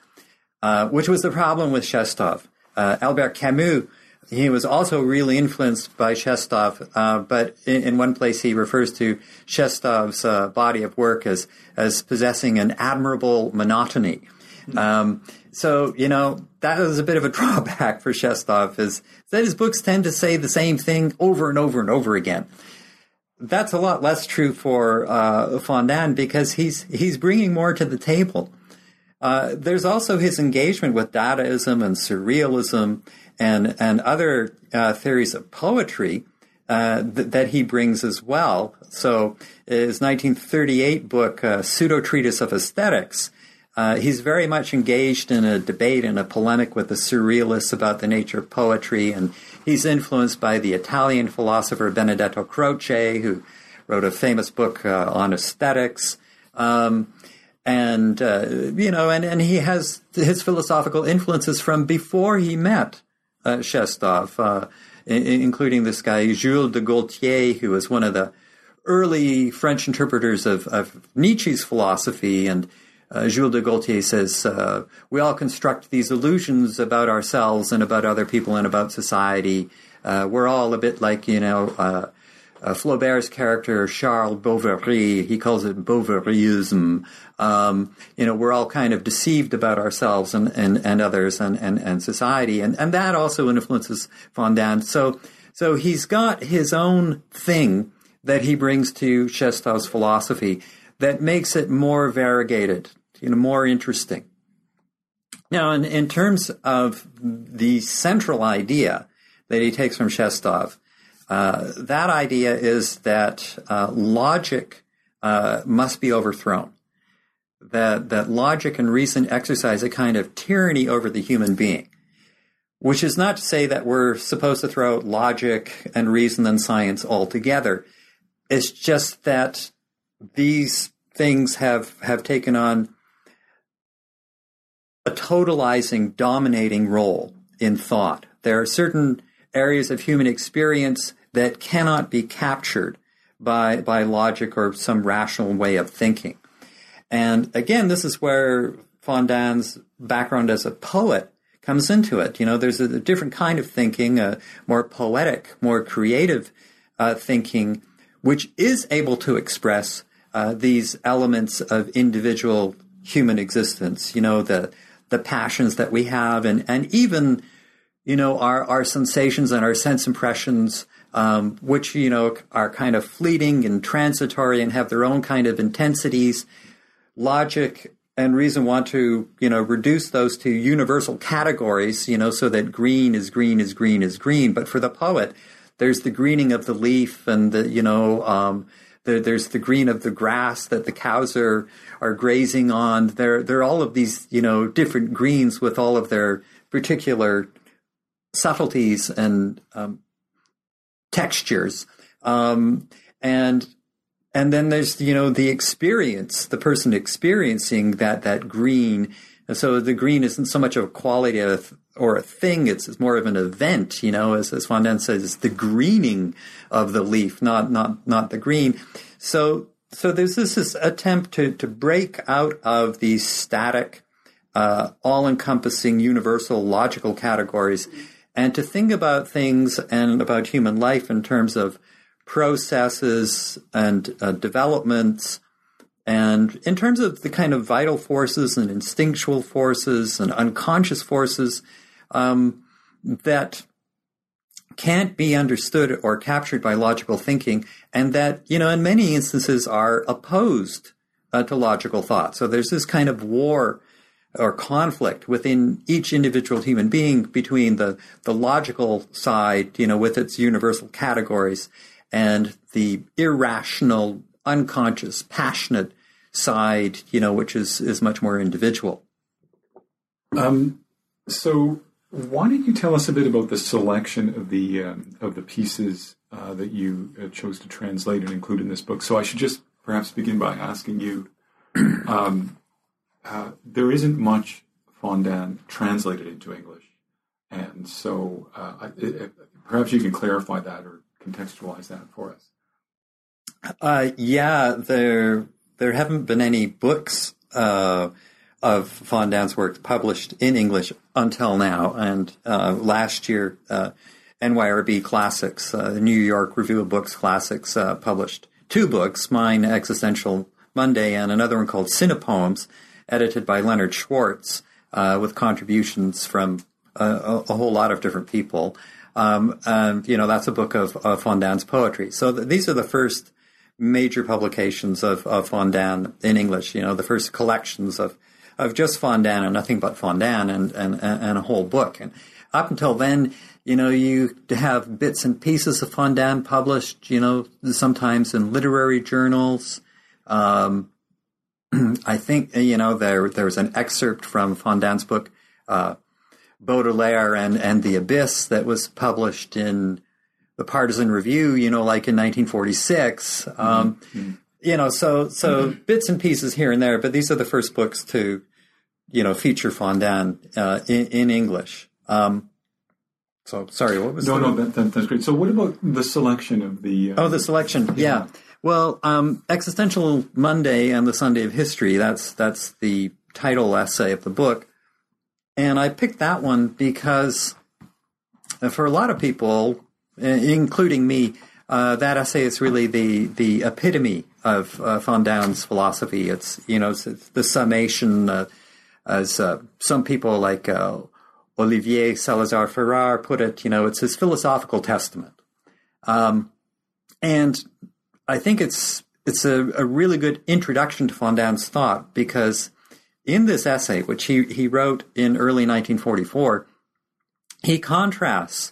uh, which was the problem with Shestov. Uh, Albert Camus, he was also really influenced by Shestov, uh, but in, in, one place he refers to Shestov's uh, body of work as as possessing an admirable monotony. Um, so, you know, that was a bit of a drawback for Shestov is that his books tend to say the same thing over and over and over again. That's a lot less true for uh, because he's he's bringing more to the table. Uh, there's also his engagement with Dadaism and Surrealism and and other uh, theories of poetry uh, th- that he brings as well. So his 1938 book, uh, Pseudo Treatise of Aesthetics, uh, he's very much engaged in a debate and a polemic with the surrealists about the nature of poetry, and he's influenced by the Italian philosopher Benedetto Croce, who wrote a famous book uh, on aesthetics. Um, and uh, you know, and, and he has his philosophical influences from before he met uh, Shestov, uh, including this guy Jules de Gaultier, who was one of the early French interpreters of, of Nietzsche's philosophy, and uh, Jules de Gaultier says, uh, we all construct these illusions about ourselves and about other people and about society. Uh, we're all a bit like, you know, uh, uh, Flaubert's character, Charles Bovary, he calls it Bovaryism. Um, you know, we're all kind of deceived about ourselves and, and, and others and, and, and society. And, and that also influences Fondane. So, so he's got his own thing that he brings to Shestov's philosophy that makes it more variegated, you know, more interesting. Now, in, in terms of the central idea that he takes from Shestov, uh, that idea is that uh, logic uh, must be overthrown. That that logic and reason exercise a kind of tyranny over the human being, which is not to say that we're supposed to throw out logic and reason and science altogether. It's just that these things have have taken on a totalizing, dominating role in thought. There are certain areas of human experience that cannot be captured by by logic or some rational way of thinking. And again, this is where Fondane's background as a poet comes into it. You know, there's a, different kind of thinking, a more poetic, more creative uh, thinking, which is able to express uh, these elements of individual human existence. You know, the the passions that we have, and and even you know our our sensations and our sense impressions, um, which you know are kind of fleeting and transitory and have their own kind of intensities. Logic and reason want to you know reduce those to universal categories. You know, so that green is green is green is green. But for the poet, there's the greening of the leaf and the you know. Um, there, there's the green of the grass that the cows are are grazing on. There, there are all of these, you know, different greens with all of their particular subtleties and um, textures. Um, and and then there's you know the experience, the person experiencing that that green. And so the green isn't so much a quality of, or a thing; it's, it's more of an event. You know, as as Fondane says, it's the greening of the leaf, not not not the green. So so there's this, this attempt to to break out of these static, uh, all-encompassing, universal, logical categories, and to think about things and about human life in terms of processes and uh, developments. And in terms of the kind of vital forces and instinctual forces and unconscious forces um, that can't be understood or captured by logical thinking, and that, you know, in many instances are opposed uh, to logical thought. So there's this kind of war or conflict within each individual human being between the, the logical side, you know, with its universal categories and the irrational, unconscious, passionate side, you know, which is, is much more individual. Um, so why don't you tell us a bit about the selection of the um, of the pieces uh, that you uh, chose to translate and include in this book? So I should just perhaps begin by asking you. Um, uh, there isn't much Fondane translated into English, and so uh, it, perhaps you can clarify that or contextualize that for us. Uh, yeah, there there haven't been any books uh, of Fondane's work published in English until now, and uh, last year, uh, NYRB Classics, uh, the New York Review of Books Classics, uh, published two books, mine Existential Monday and another one called Cinepoems, edited by Leonard Schwartz, uh, with contributions from a, a, whole lot of different people. Um, and, you know, that's a book of, of Fondane's poetry. So th- these are the first major publications of, of Fondane in English, you know, the first collections of of just Fondane and nothing but Fondane and, and, and a whole book. And up until then, you know, you have bits and pieces of Fondane published, you know, sometimes in literary journals. Um, I think, you know, there, there's an excerpt from Fondane's book, uh, Baudelaire and, and the Abyss that was published in the Partisan Review, you know, like in 1946. Um, mm-hmm you know, so so mm-hmm. bits and pieces here and there, but these are the first books to, you know, feature Fondane uh, in, in, English. Um, so sorry, what was no, no, that, that, that's great. So what about the selection of the? Uh, oh, the selection, yeah. yeah. Well, um, Existential Monday and the Sunday of History. That's that's the title essay of the book, and I picked that one because uh, for a lot of people, including me, uh, that essay is really the the epitome of uh, Fondane's philosophy. It's you know it's, it's the summation, uh, as uh, some people like uh, Olivier Salazar Ferrer put it. You know, it's his philosophical testament, um, and I think it's it's a, a really good introduction to Fondane's thought because in this essay, which he he wrote in early 1944, he contrasts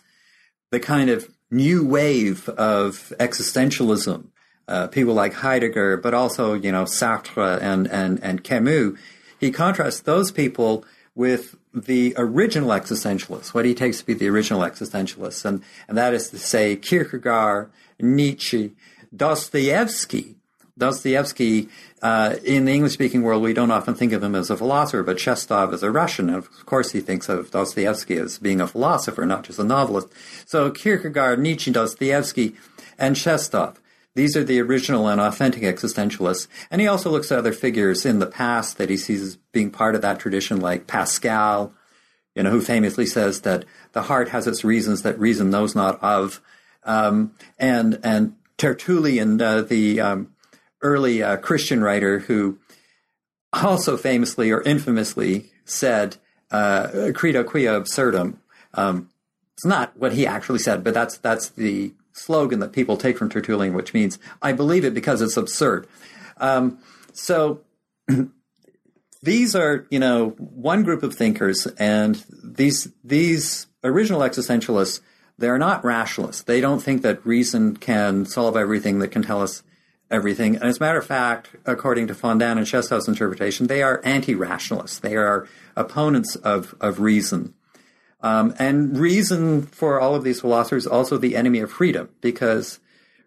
the kind of new wave of existentialism. Uh, people like Heidegger, but also you know Sartre and and and Camus. He contrasts those people with the original existentialists, what he takes to be the original existentialists, and and that is to say Kierkegaard, Nietzsche, Dostoevsky. Dostoevsky uh, in the English speaking world, we don't often think of him as a philosopher, but Shestov is a Russian. And of course, he thinks of Dostoevsky as being a philosopher, not just a novelist. So Kierkegaard, Nietzsche, Dostoevsky, and Shestov. These are the original and authentic existentialists. And he also looks at other figures in the past that he sees as being part of that tradition, like Pascal, you know, who famously says that the heart has its reasons that reason knows not of. Um, and, and Tertullian, uh, the, um, early uh, Christian writer who also famously or infamously said, uh, "Credo quia absurdum." Um, it's not what he actually said, but that's that's the slogan that people take from Tertullian, which means "I believe it because it's absurd." Um, so. these are, you know, one group of thinkers, and these these original existentialists, they're not rationalists. They don't think that reason can solve everything that can tell us everything. And as a matter of fact, according to Fondane and Shestov's interpretation, they are anti-rationalists. They are opponents of, of reason. Um, and reason for all of these philosophers also the enemy of freedom because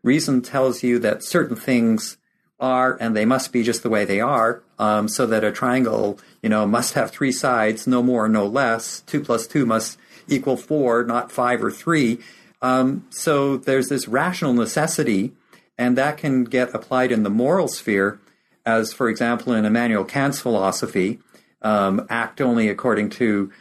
reason tells you that certain things are, and they must be just the way they are, um, so that a triangle, you know, must have three sides, no more, no less. Two plus two must equal four, not five or three. Um, so there's this rational necessity, and that can get applied in the moral sphere, as, for example, in Immanuel Kant's philosophy, um, act only according to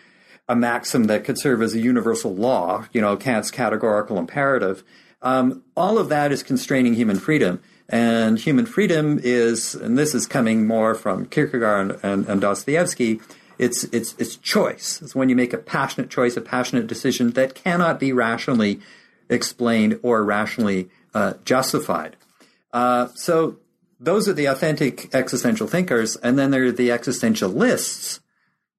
a maxim that could serve as a universal law, you know, Kant's categorical imperative. Um, all of that is constraining human freedom. And human freedom is, and this is coming more from Kierkegaard and, and, and Dostoevsky, it's, it's, it's choice. It's when you make a passionate choice, a passionate decision that cannot be rationally explained or rationally uh, justified. Uh, so those are the authentic existential thinkers. And then there are the existentialists,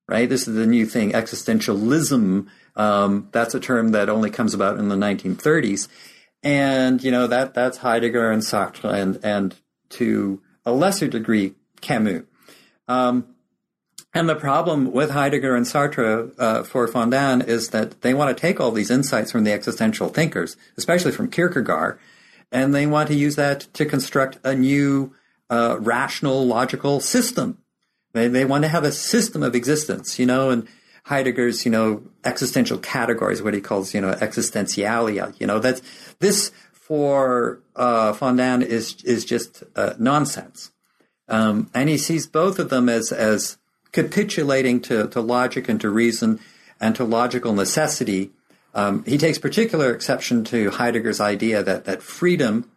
right? This is the new thing, existentialism. Um, that's a term that only comes about in the 1930s. And, you know, that, that's Heidegger and Sartre and, and to a lesser degree, Camus. Um, and the problem with Heidegger and Sartre uh, for Fondane is that they want to take all these insights from the existential thinkers, especially from Kierkegaard, and they want to use that to construct a new uh, rational, logical system. They, they want to have a system of existence, you know, and Heidegger's, you know, existential categories, what he calls, you know, existentialia, you know, that's, this for uh, Fondane is, is just uh, nonsense. Um, and he sees both of them as, as capitulating to, to logic and to reason and to logical necessity. Um, he takes particular exception to Heidegger's idea that, that freedom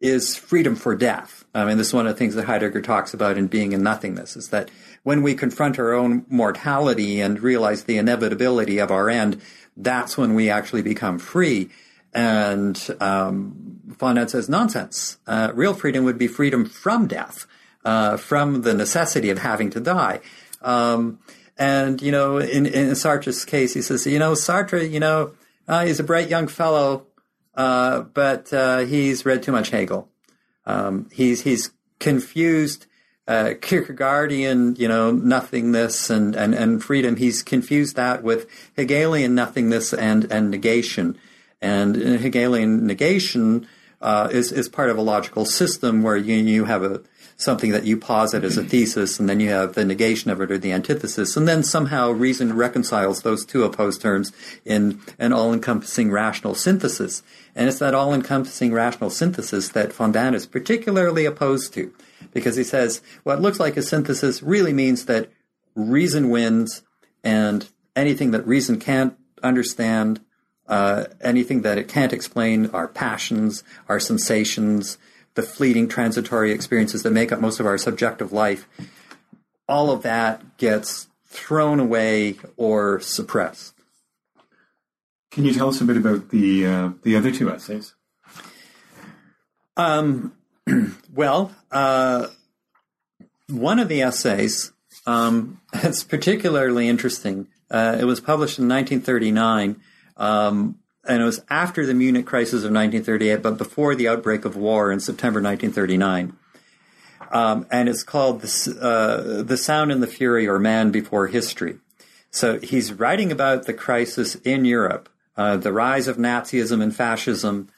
is freedom for death. I mean, this is one of the things that Heidegger talks about in Being and Nothingness, is that when we confront our own mortality and realize the inevitability of our end, that's when we actually become free. And um, says, nonsense. Uh, real freedom would be freedom from death, uh, from the necessity of having to die. Um, and, you know, in, in Sartre's case, he says, you know, Sartre, you know, uh, he's a bright young fellow, uh, but uh, he's read too much Hegel. Um, he's he's confused uh, Kierkegaardian, you know, nothingness and, and, and freedom. He's confused that with Hegelian nothingness and, and negation. And Hegelian negation uh, is is part of a logical system where you you have a something that you posit as a thesis, and then you have the negation of it or the antithesis, and then somehow reason reconciles those two opposed terms in an all-encompassing rational synthesis. And it's that all-encompassing rational synthesis that Fondane is particularly opposed to, because he says what looks like a synthesis really means that reason wins, and anything that reason can't understand uh, anything that it can't explain, our passions, our sensations, the fleeting transitory experiences that make up most of our subjective life, all of that gets thrown away or suppressed. Can you tell us a bit about the uh, the other two essays? Um, well, uh, one of the essays um, it's particularly interesting. Uh, it was published in 1939 um, and it was after the Munich crisis of 1938, but before the outbreak of war in September 1939. Um, and it's called the, uh, the Sound and the Fury, or Man Before History. So he's writing about the crisis in Europe, uh, the rise of Nazism and fascism.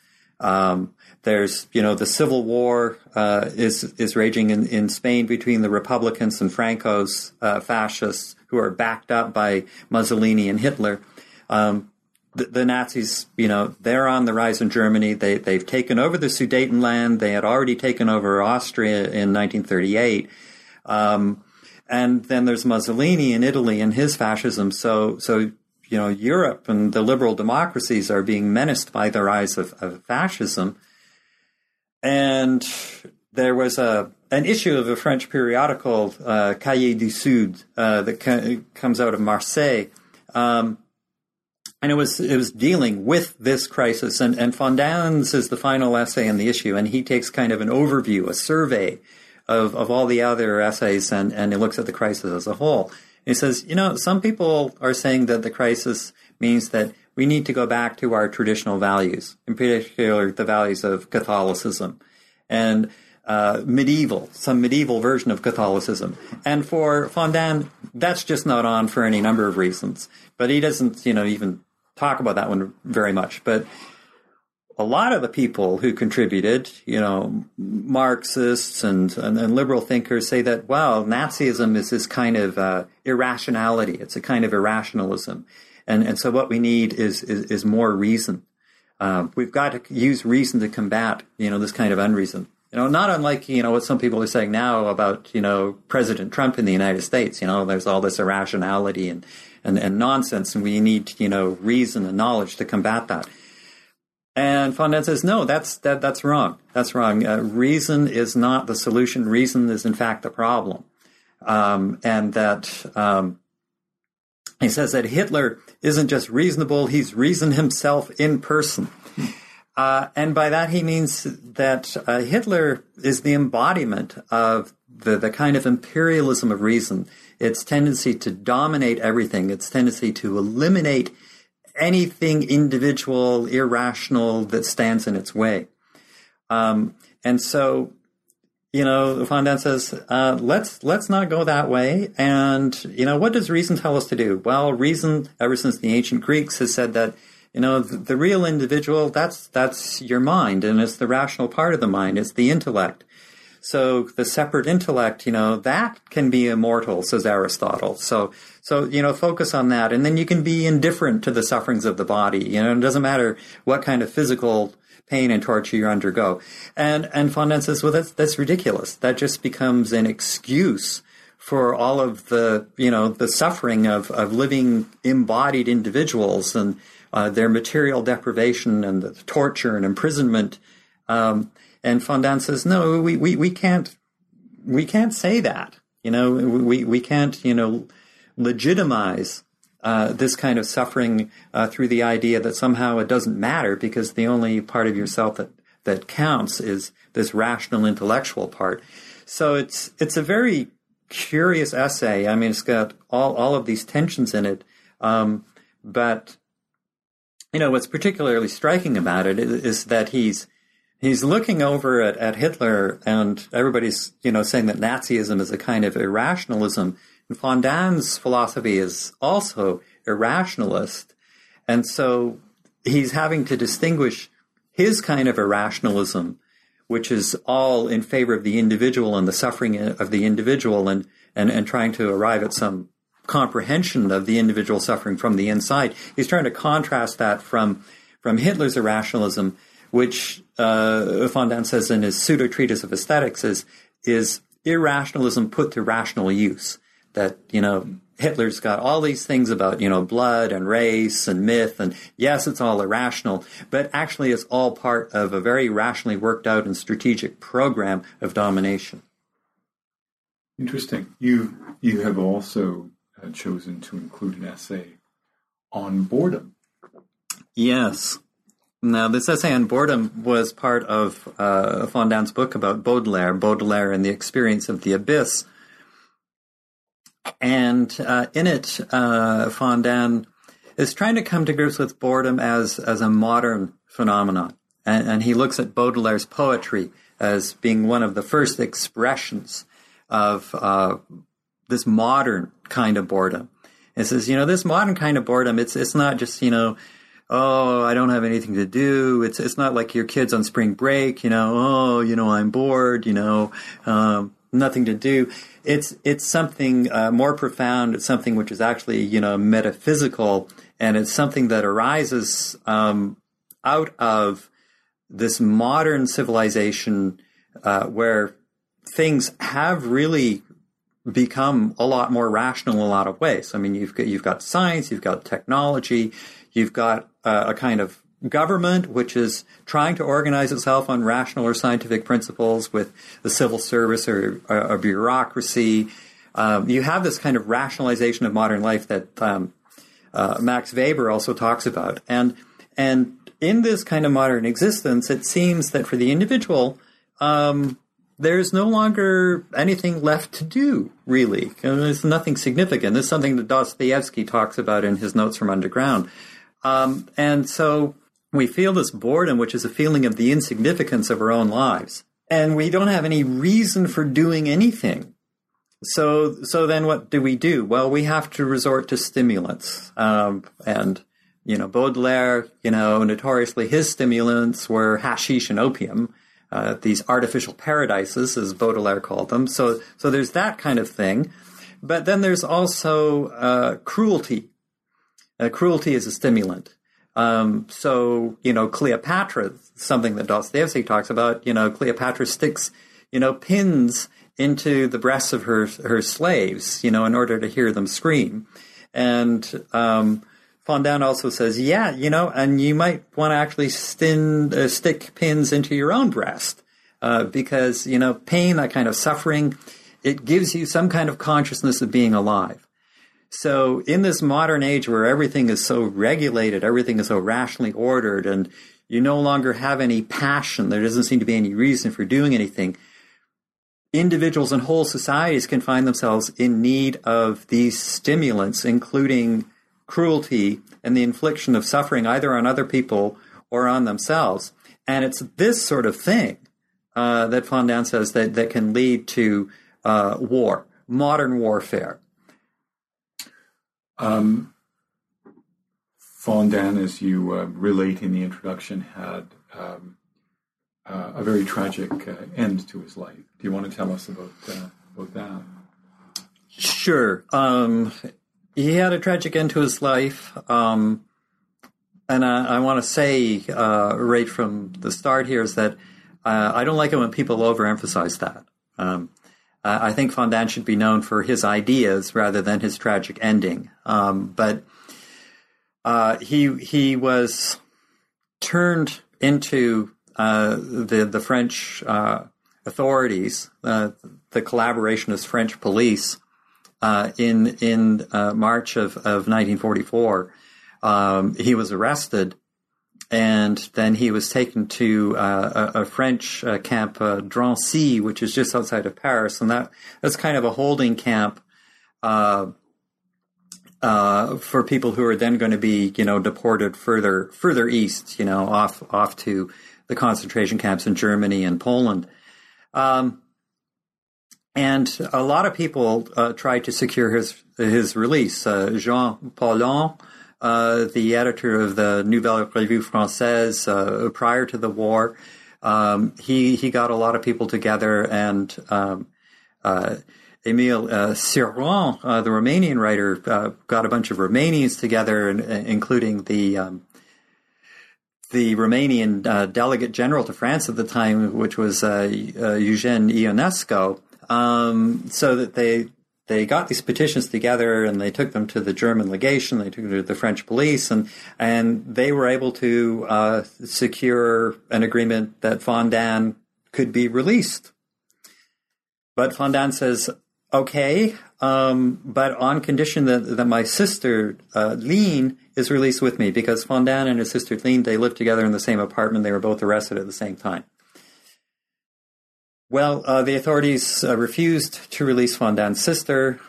Um, there's, you know, the civil war uh, is is raging in, in Spain between the Republicans and Franco's uh, fascists, who are backed up by Mussolini and Hitler. Um, the, the, Nazis, you know, they're on the rise in Germany. They, they've taken over the Sudetenland. They had already taken over Austria in 1938. Um, and then there's Mussolini in Italy and his fascism. So, so, you know, Europe and the liberal democracies are being menaced by the rise of, of fascism. And there was a, an issue of a French periodical, uh, Cahiers du Sud, uh, that co- comes out of Marseille. Um, and it was it was dealing with this crisis. And and Fondane's is the final essay in the issue, and he takes kind of an overview, a survey of of all the other essays, and and he looks at the crisis as a whole. he says, you know, some people are saying that the crisis means that we need to go back to our traditional values, in particular the values of Catholicism and uh, medieval, some medieval version of Catholicism. And for Fondane, that's just not on for any number of reasons. But he doesn't, you know, even talk about that one very much. But a lot of the people who contributed, you know, Marxists and, and, and liberal thinkers say that, well, Nazism is this kind of uh, irrationality. It's a kind of irrationalism. And, and so what we need is, is, is more reason. Uh, we've got to use reason to combat, you know, this kind of unreason. You know, not unlike, you know, what some people are saying now about, you know, President Trump in the United States. You know, there's all this irrationality and, and, and nonsense, and we need, you know, reason and knowledge to combat that. And Fondane says, no, that's that, that's wrong. That's wrong. Uh, reason is not the solution. Reason is in fact the problem. Um, and that um, he says that Hitler isn't just reasonable; he's reason himself in person. Uh, and by that he means that uh, Hitler is the embodiment of the, the kind of imperialism of reason, its tendency to dominate everything, its tendency to eliminate anything individual, irrational that stands in its way. Um, and so, you know, Fondane says, uh, let's let's not go that way. And you know, what does reason tell us to do? Well, reason, ever since the ancient Greeks, has said that you know the, the real individual that's that's your mind, and it's the rational part of the mind, it's the intellect. So the separate intellect, you know, that can be immortal, says Aristotle. So, so, you know, focus on that. And then you can be indifferent to the sufferings of the body. You know, it doesn't matter what kind of physical pain and torture you undergo. And, and Fondane says, well, that's, that's ridiculous. That just becomes an excuse for all of the, you know, the suffering of, of living embodied individuals and uh, their material deprivation and the torture and imprisonment. Um, and Fondane says, no, we, we, we can't, we can't say that. You know, we, we can't, you know, legitimize uh, this kind of suffering uh, through the idea that somehow it doesn't matter because the only part of yourself that, that counts is this rational intellectual part. So it's it's a very curious essay. I mean, it's got all all of these tensions in it, um, but you know what's particularly striking about it is, is that he's he's looking over at, at Hitler and everybody's, you know, saying that Nazism is a kind of irrationalism. And Fondane's philosophy is also irrationalist. And so he's having to distinguish his kind of irrationalism, which is all in favor of the individual and the suffering of the individual and, and, and trying to arrive at some comprehension of the individual suffering from the inside. He's trying to contrast that from, from Hitler's irrationalism which uh, Fondane says in his pseudo treatise of aesthetics is is irrationalism put to rational use. That you know Hitler's got all these things about you know blood and race and myth and yes, it's all irrational, but actually it's all part of a very rationally worked out and strategic program of domination. Interesting. You you have also uh, chosen to include an essay on boredom. Yes. Now, this essay on boredom was part of uh, Fondane's book about Baudelaire, Baudelaire and the experience of the abyss. And uh, in it, uh, Fondane is trying to come to grips with boredom as, as a modern phenomenon. And, and he looks at Baudelaire's poetry as being one of the first expressions of uh, this modern kind of boredom. It says, you know, this modern kind of boredom, it's, it's not just, you know, oh, I don't have anything to do. It's it's not like your kids on spring break, you know. Oh, you know, I'm bored. You know, um, nothing to do. It's it's something uh, more profound. It's something which is actually you know metaphysical, and it's something that arises um, out of this modern civilization uh, where things have really become a lot more rational in a lot of ways. I mean, you've got, you've got science, you've got technology, you've got uh, a kind of government which is trying to organize itself on rational or scientific principles with the civil service or a, bureaucracy. Um, you have this kind of rationalization of modern life that um, uh, Max Weber also talks about, and and in this kind of modern existence, it seems that for the individual, um, there's no longer anything left to do, really. There's nothing significant. This is something that Dostoevsky talks about in his Notes from Underground. Um, and so we feel this boredom, which is a feeling of the insignificance of our own lives. And we don't have any reason for doing anything. So, so then what do we do? Well, we have to resort to stimulants. Um, and you know, Baudelaire, you know, notoriously his stimulants were hashish and opium, uh, these artificial paradises, as Baudelaire called them. So, so there's that kind of thing. But then there's also uh, cruelty. Uh, cruelty is a stimulant. Um, so, you know, Cleopatra, something that Dostoevsky talks about, you know, Cleopatra sticks, you know, pins into the breasts of her, her slaves, you know, in order to hear them scream. And, um, Fondane also says, yeah, you know, and you might want to actually stin, uh, stick pins into your own breast, uh, because, you know, pain, that kind of suffering, it gives you some kind of consciousness of being alive. So in this modern age where everything is so regulated, everything is so rationally ordered, and you no longer have any passion, there doesn't seem to be any reason for doing anything. Individuals and whole societies can find themselves in need of these stimulants, including cruelty and the infliction of suffering either on other people or on themselves. And it's this sort of thing uh, that Fondane says that, that can lead to uh, war, modern warfare. Um, Fondane, as you uh, relate in the introduction, had um, uh, a very tragic uh, end to his life. Do you want to tell us about uh, about that? Sure. Um, he had a tragic end to his life. Um, and I, I want to say uh, right from the start here is that uh, I don't like it when people overemphasize that. Um, I think Fondane should be known for his ideas rather than his tragic ending. Um, but uh, he he was turned into uh, the the French uh, authorities, uh, the collaborationist French police, uh, in in uh, March of, of 1944. Um, he was arrested, and then he was taken to uh, a, a, French uh, camp, uh, Drancy, which is just outside of Paris, and that that's kind of a holding camp. Uh, for people who are then going to be, you know, deported further further east, you know, off off to the concentration camps in Germany and Poland. Um, and a lot of people uh, tried to secure his his release. Uh, Jean Paulhan, uh, the editor of the Nouvelle Revue Française, uh, prior to the war, um, he he got a lot of people together, and um, uh, Emile uh, Cioran, the Romanian writer, got a bunch of Romanians together, including the um, the Romanian delegate general to France at the time, which was Eugene Ionesco. Um, so that they they got these petitions together and they took them to the German legation, they took them to the French police, and and they were able to uh, secure an agreement that Fondane could be released. But Fondane says, okay, um, but on condition that, that my sister uh, Line is released with me because Fondane and his sister Line they lived together in the same apartment. They were both arrested at the same time. Well, uh, the authorities uh, refused to release Fondane's sister.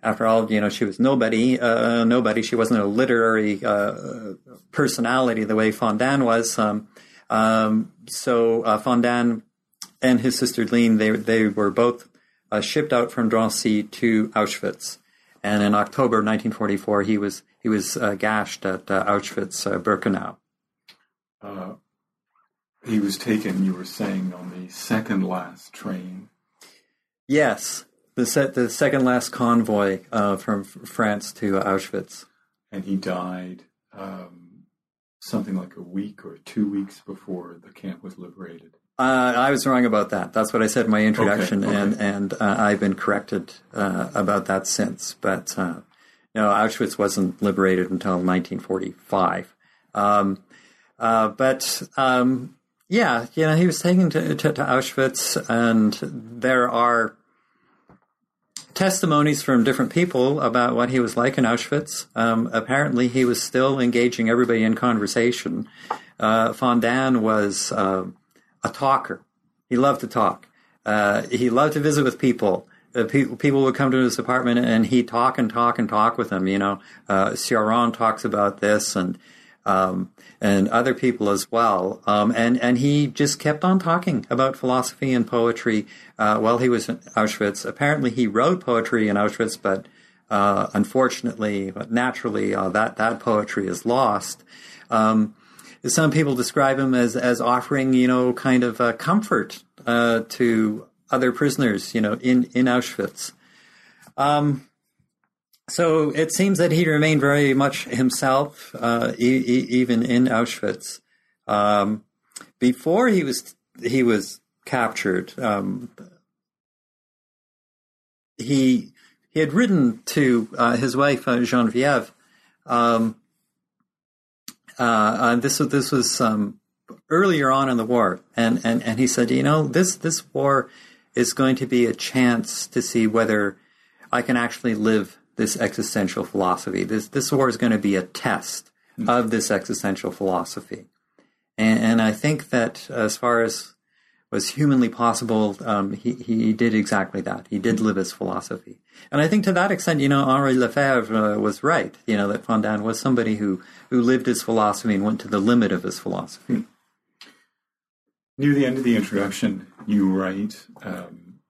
After all, you know, she was nobody. Uh, nobody. She wasn't a literary uh, personality the way Fondane was. Um, um, so uh, Fondane and his sister Line, they they were both uh, shipped out from Drancy to Auschwitz, and in October 1944, he was he was gashed at Auschwitz Birkenau he was taken, you were saying, on the second last train. Yes, the, set, the second last convoy uh, from France to Auschwitz. And he died um, something like a week or two weeks before the camp was liberated. Uh, I was wrong about that. That's what I said in my introduction, okay, okay. and and uh, I've been corrected uh, about that since. But uh, no, Auschwitz wasn't liberated until 1945. Um, uh, but um, yeah, you know, he was taken to, to, to Auschwitz, and there are testimonies from different people about what he was like in Auschwitz. Um, apparently, he was still engaging everybody in conversation. Uh, Fondane was uh, a talker. He loved to talk. Uh, he loved to visit with people. Uh, pe- people would come to his apartment and he'd talk and talk and talk with them. You know, uh, Cioran talks about this, and um, and other people as well. Um, and and he just kept on talking about philosophy and poetry uh, while he was in Auschwitz. Apparently, he wrote poetry in Auschwitz, but uh, unfortunately, naturally, uh, that that poetry is lost. Um, some people describe him as as offering, you know, kind of comfort uh, to other prisoners, you know, in in Auschwitz. Um, so it seems that he remained very much himself, uh, e- e- even in Auschwitz. Um, before he was he was captured, um, he he had written to uh, his wife uh, Genevieve. Um, uh, uh, this this was um, earlier on in the war, and, and and he said, you know, this this war is going to be a chance to see whether I can actually live this existential philosophy. This this war is going to be a test mm-hmm. of this existential philosophy, and, and I think that as far as was humanly possible, um, he, he did exactly that. He did live his philosophy. And I think to that extent, you know, Henri Lefebvre uh, was right, you know, that Fondane was somebody who, who lived his philosophy and went to the limit of his philosophy. Near the end of the introduction, you write um,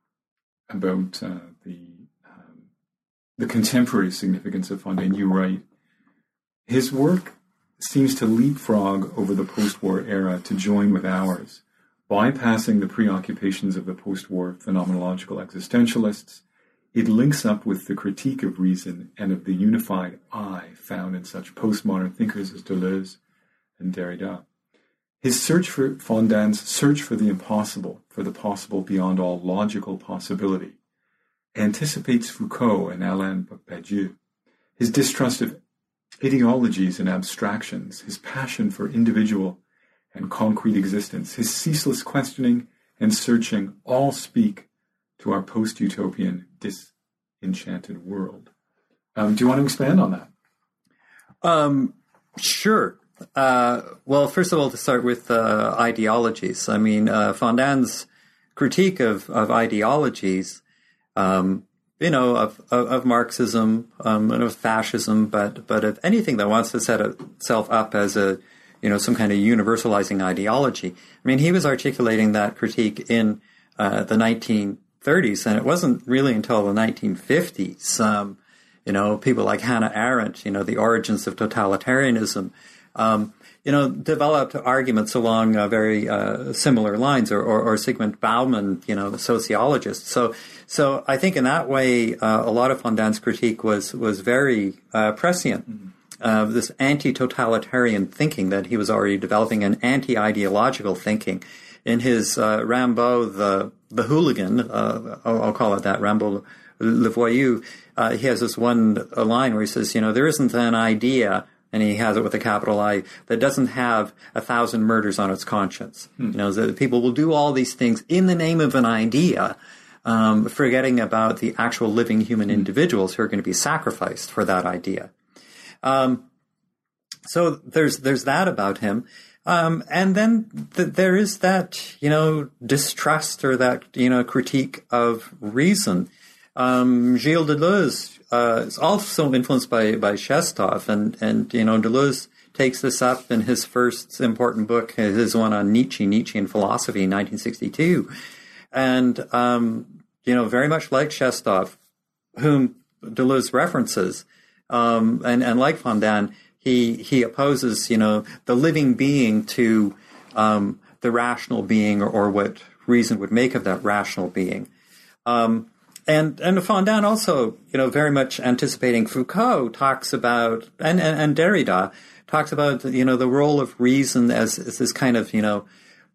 about uh, the contemporary significance of Fondane. You write, his work seems to leapfrog over the post-war era to join with ours bypassing the preoccupations of the post war phenomenological existentialists, it links up with the critique of reason and of the unified I found in such postmodern thinkers as Deleuze and Derrida. His search for Fondane's search for the impossible, for the possible beyond all logical possibility, anticipates Foucault and Alain Badiou. His distrust of ideologies and abstractions, his passion for individual and concrete existence, his ceaseless questioning and searching all speak to our post utopian, disenchanted world. Um, do you want to expand on that? Um, sure. Uh, well, first of all, to start with uh, ideologies. I mean, uh, Fondane's critique of, of ideologies, um, you know, of, of, of Marxism um, and of fascism, but but of anything that wants to set itself up as a you know, some kind of universalizing ideology. I mean, he was articulating that critique in uh, the 1930s, and it wasn't really until the 1950s, um, you know, people like Hannah Arendt, you know, the origins of totalitarianism, um, you know, developed arguments along uh, very uh, similar lines, or, or, or, Zygmunt Bauman, you know, the sociologist. So, so I think in that way, uh, a lot of Fondane's critique was was very uh, prescient. Mm-hmm of this anti-totalitarian thinking that he was already developing, an anti-ideological thinking. In his uh, Rimbaud, the the hooligan, uh, I'll, I'll, call it that, Rimbaud Le Voyou, uh, he has this one line where he says, you know, there isn't an idea and he has it with a capital I, that doesn't have a thousand murders on its conscience. Hmm. You know, that people will do all these things in the name of an idea, um, forgetting about the actual living human hmm. individuals who are going to be sacrificed for that idea. Um, so there's there's that about him. Um, and then th- there is that, you know, distrust or that, you know, critique of reason. Um, Gilles Deleuze uh, is also influenced by, by Shestov, and, and, you know, Deleuze takes this up in his first important book, his one on Nietzsche, Nietzsche and Philosophy, 1962. And, um, you know, very much like Shestov, whom Deleuze references, um, and, and like Fondane, he, he opposes, you know, the living being to um, the rational being or, or, what reason would make of that rational being. Um, and and Fondane also, you know, very much anticipating Foucault talks about and, and, and Derrida talks about you know the role of reason as, as this kind of you know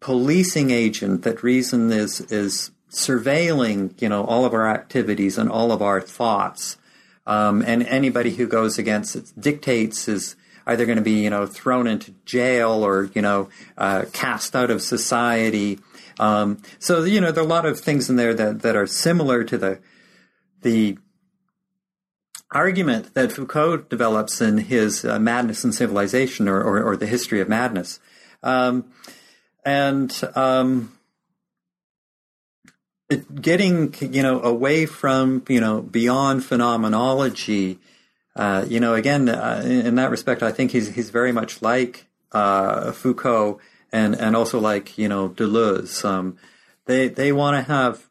policing agent that reason is is surveilling you know all of our activities and all of our thoughts um, and anybody who goes against its dictates is either going to be, you know, thrown into jail or, you know, uh, cast out of society. Um, so, you know, there are a lot of things in there that, that are similar to the, the argument that Foucault develops in his uh, Madness and Civilization or, or, or, the History of Madness. Um, and, um, getting you know away from you know beyond phenomenology uh, you know again uh, in, in, that respect i think he's he's very much like uh, foucault and and also like you know deleuze um, they they want to have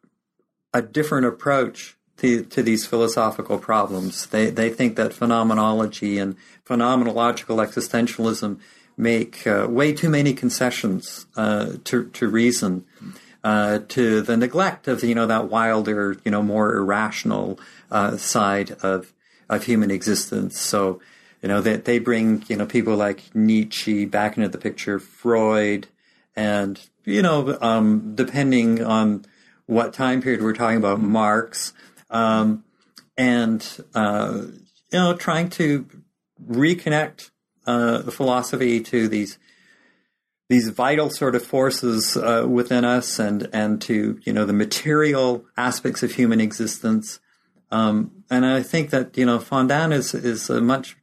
a different approach to, to these philosophical problems. They they think that phenomenology and phenomenological existentialism make uh, way too many concessions uh, to to reason, uh, to the neglect of you know that wilder, you know, more irrational uh, side of of human existence. So, you know, they they bring you know people like Nietzsche back into the picture, Freud, and you know, um, depending on what time period we're talking about, Marx, um, and uh, you know, trying to reconnect uh, philosophy to these these vital sort of forces uh, within us, and and to you know the material aspects of human existence. Um, and I think that you know Fondane is is a much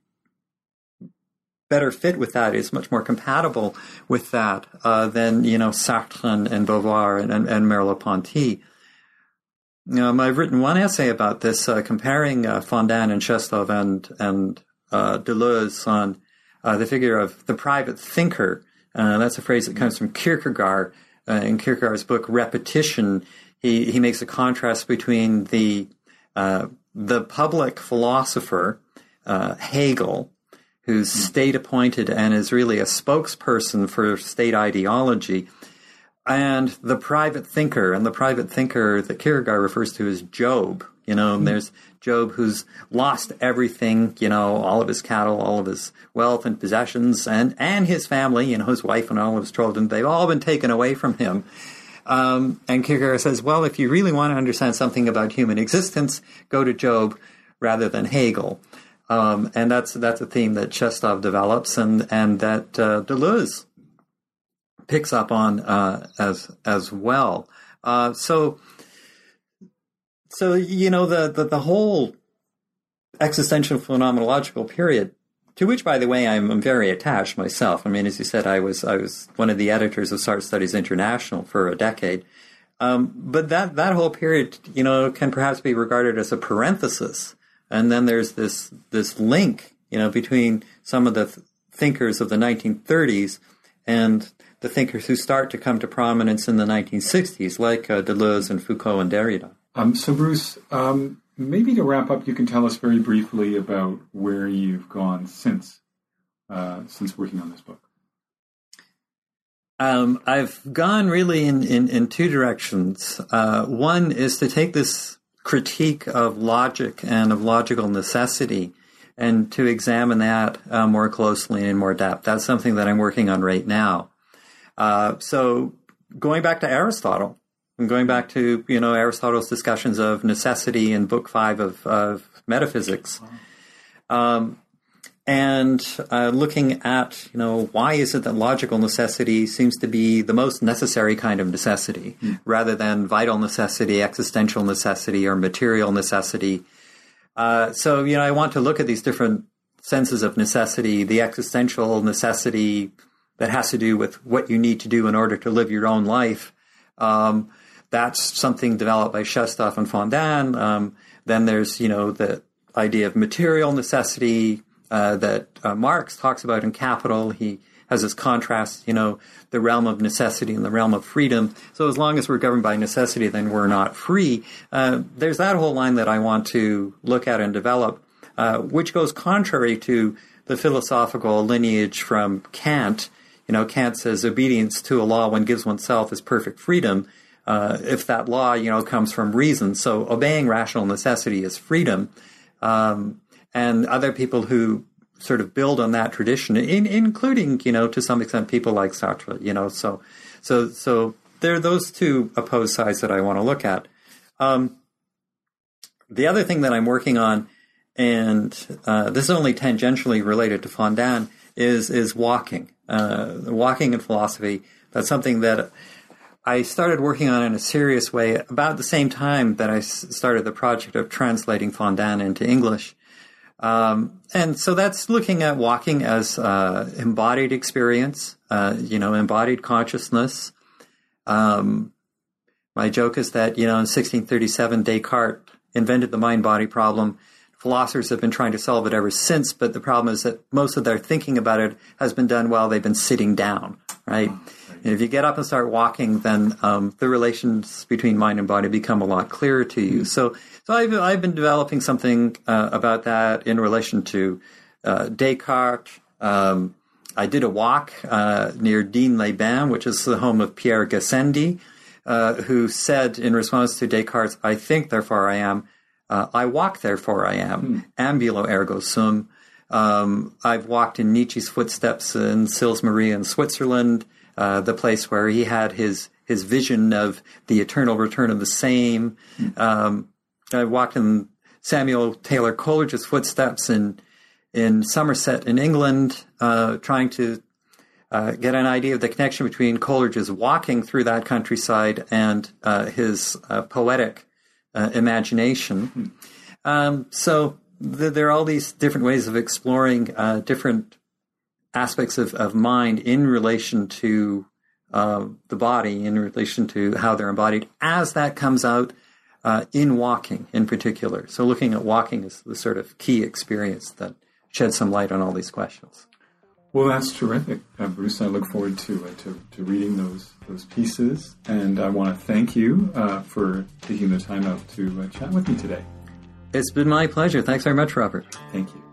better fit with that. Is much more compatible with that uh, than you know Sartre and, and Beauvoir and, and, and Merleau-Ponty. Um, I've written one essay about this, uh, comparing uh, Fondane and Shestov and and uh, Deleuze on uh, the figure of the private thinker. Uh, that's a phrase that comes from Kierkegaard. In Kierkegaard's book Repetition, he he makes a contrast between the the public philosopher Hegel, who's state appointed and is really a spokesperson for state ideology and the private thinker, and the private thinker that Kierkegaard refers to as Job. You know, mm-hmm. there's Job who's lost everything, you know, all of his cattle, all of his wealth and possessions, and, and his family, you know, his wife and all of his children, they've all been taken away from him. Um, and Kierkegaard says, well, if you really want to understand something about human existence, go to Job rather than Hegel. Um, and that's that's a theme that Shestov develops, and and that uh, Deleuze picks up on uh, as as well. Uh, so, so you know the, the, the whole existential phenomenological period, to which, by the way, I'm, very attached myself. I mean, as you said, I was I was one of the editors of Sartre Studies International for a decade. Um, but that that whole period, you know, can perhaps be regarded as a parenthesis, and then there's this this link, you know, between some of the th- thinkers of the 1930s and the thinkers who start to come to prominence in the 1960s, like uh, Deleuze and Foucault and Derrida. Um, so, Bruce, um, maybe to wrap up, you can tell us very briefly about where you've gone since uh, since working on this book. Um, I've gone really in, in, in two directions. Uh, one is to take this critique of logic and of logical necessity and to examine that uh, more closely and in more depth. That's something that I'm working on right now. Uh, so going back to Aristotle, and going back to you know Aristotle's discussions of necessity in Book Five of, of Metaphysics, um, and uh, looking at you know why is it that logical necessity seems to be the most necessary kind of necessity mm. rather than vital necessity, existential necessity, or material necessity. Uh, so you know I want to look at these different senses of necessity, the existential necessity that has to do with what you need to do in order to live your own life. Um, that's something developed by Shestov and Fondane. Um, then there's, you know, the idea of material necessity uh, that uh, Marx talks about in Capital. He has this contrast, you know, the realm of necessity and the realm of freedom. So as long as we're governed by necessity, then we're not free. Uh, there's that whole line that I want to look at and develop, uh, which goes contrary to the philosophical lineage from Kant you know, Kant says obedience to a law one gives oneself is perfect freedom. Uh, if that law, you know, comes from reason. So obeying rational necessity is freedom. Um, and other people who sort of build on that tradition, in, including, you know, to some extent people like Sartre, you know, so, so, so there are those two opposed sides that I want to look at. Um, the other thing that I'm working on, and uh, this is only tangentially related to Fondane, is is walking uh, walking in philosophy. That's something that I started working on in a serious way about the same time that I started the project of translating Fondane into English. Um, and so that's looking at walking as uh, embodied experience, uh, you know, embodied consciousness. Um, my joke is that, you know, in 1637, Descartes invented the mind body problem philosophers have been trying to solve it ever since, but the problem is that most of their thinking about it has been done while they've been sitting down, right? Oh, right. if you get up and start walking, then um, the relations between mind and body become a lot clearer to you. So, so I've I've been developing something uh, about that in relation to uh, Descartes. Um, I did a walk uh, near Digne-les-Bains, which is the home of Pierre Gassendi, uh, who said in response to Descartes, "I think, therefore I am. Uh, I walk, therefore I am. Hmm. Ambulo ergo sum." Um, I've walked in Nietzsche's footsteps in Sils Maria in Switzerland, uh, the place where he had his his vision of the eternal return of the same. Um, I walked in Samuel Taylor Coleridge's footsteps in in Somerset in England, uh, trying to uh, get an idea of the connection between Coleridge's walking through that countryside and uh, his uh, poetic uh, imagination. Um, so there are all these different ways of exploring uh, different aspects of, of mind in relation to the body, in relation to how they're embodied, as that comes out uh, in walking in particular. So, looking at walking is the sort of key experience that sheds some light on all these questions. Well, that's terrific, uh, Bruce. I look forward to, uh, to, to reading those those pieces, and I want to thank you uh, for taking the time out to uh, chat with me today. It's been my pleasure. Thanks very much, Robert. Thank you.